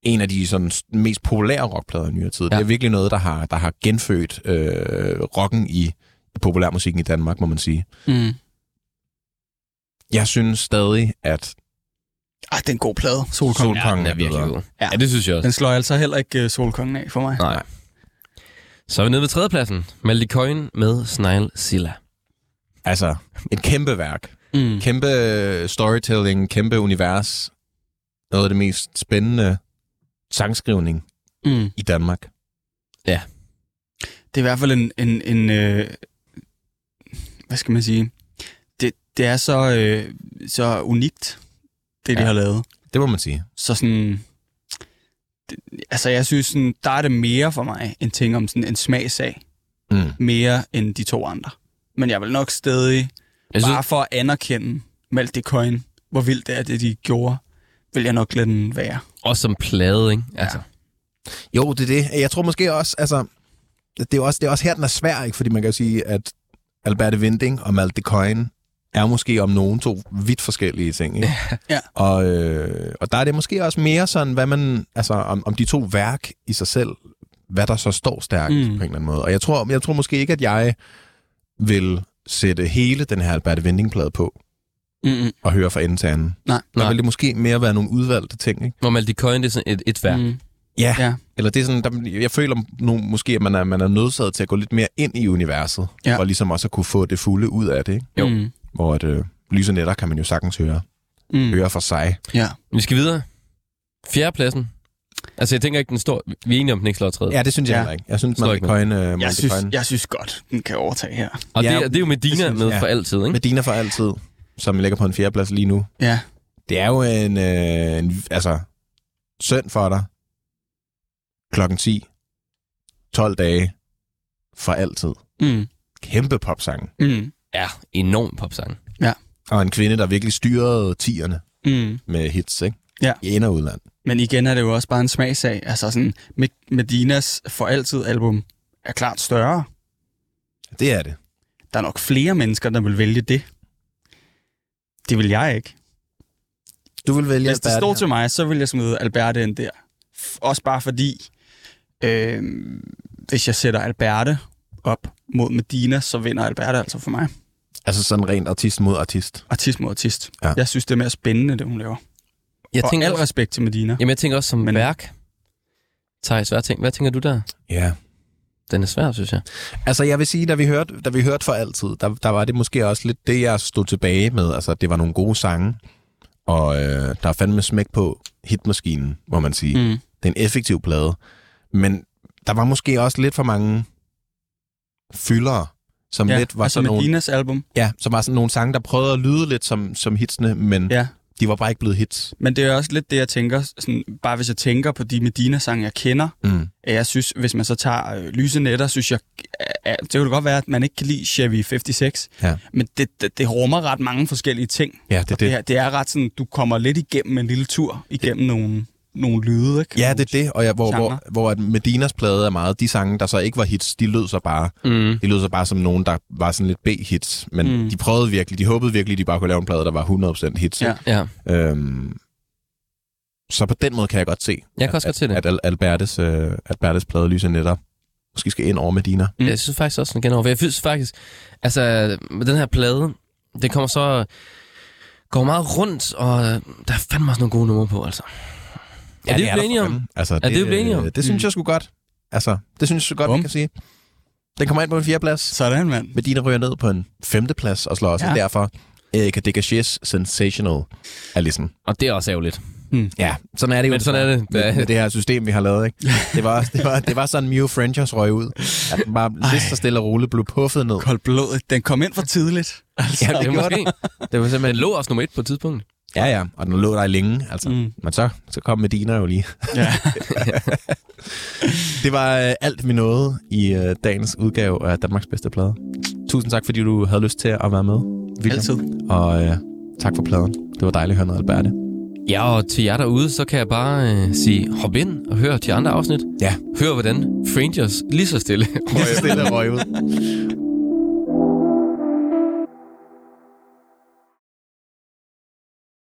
B: en af de sådan, mest populære rockplader i nyere tid. Ja.
A: Ja.
B: Det er virkelig noget, der har, der har genfødt øh, rocken i, i populærmusikken i Danmark, må man sige.
C: Mm.
B: Jeg synes stadig, at
C: Ej, det er en god plade, Solkongen.
A: Ja,
B: Solkongen
A: den er virkelig god.
C: Ja.
A: Ja. ja, det synes jeg også.
C: Den slår altså heller ikke uh, Solkongen af for mig.
A: Nej. Så er vi nede ved tredjepladsen. Maldi Coin med Snail Silla.
B: altså et kæmpe værk.
C: Mm.
B: Kæmpe storytelling, kæmpe univers. Noget af det mest spændende sangskrivning
C: Mm.
B: i Danmark.
C: Det er i hvert fald en, en, en øh, hvad skal man sige, det, det er så, øh, så unikt, det de
B: Ja.
C: har lavet.
B: Det må man sige.
C: Så sådan, altså jeg synes, sådan, der er det mere for mig en ting om sådan en smagsag.
B: Mm.
C: Mere end de to andre. Men jeg vil nok stadig,
A: Jeg synes,
C: bare for at anerkende Malte Coin, hvor vildt det er, det de gjorde, vil jeg nok lade den være.
A: også som plade, ikke? Altså,
B: Jo, det er det. Jeg tror måske også, altså, det er også, det er også her, den er svær, ikke? Fordi man kan jo sige, at Alberte Winding og Malte Coin er måske om nogen to vidt forskellige ting, ikke?
C: Ja.
B: Og, øh, og der er det måske også mere sådan, hvad man, altså, om, om de to værk i sig selv, hvad der så står stærkt mm. På en eller anden måde. Og jeg tror, jeg tror måske ikke, at jeg vil sætte hele den her Alberte Winding-plade på
C: Mm-mm.
B: og høre fra ende til anden.
C: Nej.
B: Der
A: Nej.
B: vil det måske mere være nogle udvalgte ting, ikke?
A: hvor Malte Coyne, det er sådan et, et værk. Mm.
C: Mm.
B: Ja.
C: Ja.
B: Eller det er sådan, der, jeg føler nu, måske, at man er, man er nødsaget til at gå lidt mere ind i universet,
C: Ja.
B: for ligesom også at kunne få det fulde ud af det, ikke?
A: Jo.
C: Mm.
B: Hvor at, øh, lyse netter kan man jo sagtens høre,
C: Mm.
B: høre for sig.
C: Ja.
A: Vi skal videre. Fjerdepladsen. Altså, jeg tænker ikke, den står... Vi er enige om, den ikke slår træet.
B: Ja, det synes jeg
C: Ja.
B: heller ikke. Jeg synes, man
A: ikke
B: kan coin, øh,
C: Jeg synes, jeg synes godt, den kan overtage her.
A: Og
B: Ja,
A: det, er- det er jo Medina
C: synes
A: med
B: jeg.
A: for altid, ikke?
B: Medina for altid, som ligger på en fjerdeplads lige nu.
C: Ja.
B: Det er jo en, øh, en altså, søn for dig. Klokken 10. 12 dage. For altid.
C: Mm.
B: Kæmpe popsang.
C: Mm.
A: Ja, enorm popsang.
B: Og en kvinde, der virkelig styrede tierne
C: Mm.
B: med hits, ikke?
C: Ja.
B: I ind- og udland.
C: Men igen er det jo også bare en smagsag. Altså sådan, Med- Medinas For Altid album er klart større.
B: Det er det.
C: Der er nok flere mennesker, der vil vælge det. Det vil jeg ikke.
B: Du vil vælge
C: Hvis det
B: Alberte
C: stod
B: her.
C: til mig, så ville jeg smide Alberte ind der. Også bare fordi, øh, hvis jeg sætter Alberte op mod Medina, så vinder Alberte altså for mig.
B: Altså sådan rent artist mod artist.
C: Artist mod artist.
B: Ja.
C: Jeg synes, det er mere spændende, det hun laver.
A: Jeg
C: og
A: tænker,
C: al respekt til Medina.
A: jamen, jeg tænker også som Men... Værk. Thijs, hvad, tænker, hvad tænker du der?
B: Ja.
A: Den er svær, synes jeg.
B: Altså jeg vil sige, da vi hørte, da vi hørte for altid, der, der var det måske også lidt det, jeg stod tilbage med. Altså det var nogle gode sange, og øh, der er fandme smæk på hitmaskinen, må man sige. Mm. Det er en effektiv plade. Men der var måske også lidt for mange fyldere, som
C: Ja,
B: lidt var
C: altså
B: sådan nogle,
C: Medinas album.
B: ja, som var sådan nogle sange, der prøvede at lyde lidt som, som hitsene, men ja. De var bare ikke blevet hits.
C: Men det er også lidt det, jeg tænker. Sådan, bare hvis jeg tænker på de Medina-sange, jeg kender,
B: Mm.
C: at jeg synes, hvis man så tager øh, Lyse Netter, synes jeg, at, det kan godt være, at man ikke kan lide Chevy 56,
B: Ja.
C: men det, det, det rummer ret mange forskellige ting.
B: Ja, det er
C: Det,
B: det.
C: er, det er ret sådan, du kommer lidt igennem en lille tur, igennem nogle, nogle lyde, ikke?
B: Ja, det er det, og ja, hvor, hvor,
C: Genre.
B: hvor at Medinas plade er meget, de sange, der så ikke var hits, de lød så bare
A: Mm.
B: De lød så bare som nogen, der var sådan lidt B-hits, men mm.
C: Mm.
B: de prøvede virkelig, de håbede virkelig, de bare kunne lave en plade, der var 100% hits.
C: Ja.
A: Ja,
B: Øhm, så på den måde kan jeg godt se,
A: jeg kan også godt se det.
B: at Al- Albertes, øh, Albertes plade Lyse Netter måske skal ind over Medina.
C: Mm.
A: Jeg synes faktisk også, den igen over. Jeg synes faktisk, altså med den her plade, det kommer så går meget rundt, og der er fandme også nogle gode numre på, altså. Er det, vi
B: der
A: blevet enige om?
B: Altså,
A: det, vi blevet enige om?
B: Det synes
C: Mm.
B: jeg sgu godt. Altså, det synes jeg godt,
C: Bum.
B: vi kan sige. Den kommer ind på en fjerde plads.
C: Sådan, mand.
B: Medina ryger ned på en femte plads og slår også ja.
C: Ja.
B: derfor Erika Degaches Sensational er ligesom
A: Og det er også ærgerligt.
B: Ja, sådan er det jo.
A: Men sådan er det.
B: Med, med det her system, vi har lavet, ikke? Det var, det var, det var sådan, Mew Frenchers røg ud. At den bare lige så stille og roligt blev puffet ned.
C: Koldt blodet. Den kom ind for tidligt. Altså.
B: Ja,
A: Det
B: det
A: er måske.
B: Det var
A: Den
B: simpelthen...
A: lå også nummer et på et tidspunkt.
B: Ja, ja, og den lå der længe, altså. Mm. Men så, så kom Medina jo lige.
C: Ja.
B: Det var øh, alt, vi nåede i øh, dagens udgave af Danmarks bedste plade. Tusind tak, fordi du havde lyst til at være med, William.
C: Altid.
B: Og øh, tak for pladen. Det var dejligt at høre noget, Alberte.
A: Ja, og til jer derude, så kan jeg bare øh, sige, hop ind og hør de andre afsnit.
B: Ja.
A: Hør, hvordan Frangers lige så stille
B: Lige så stille røg ud.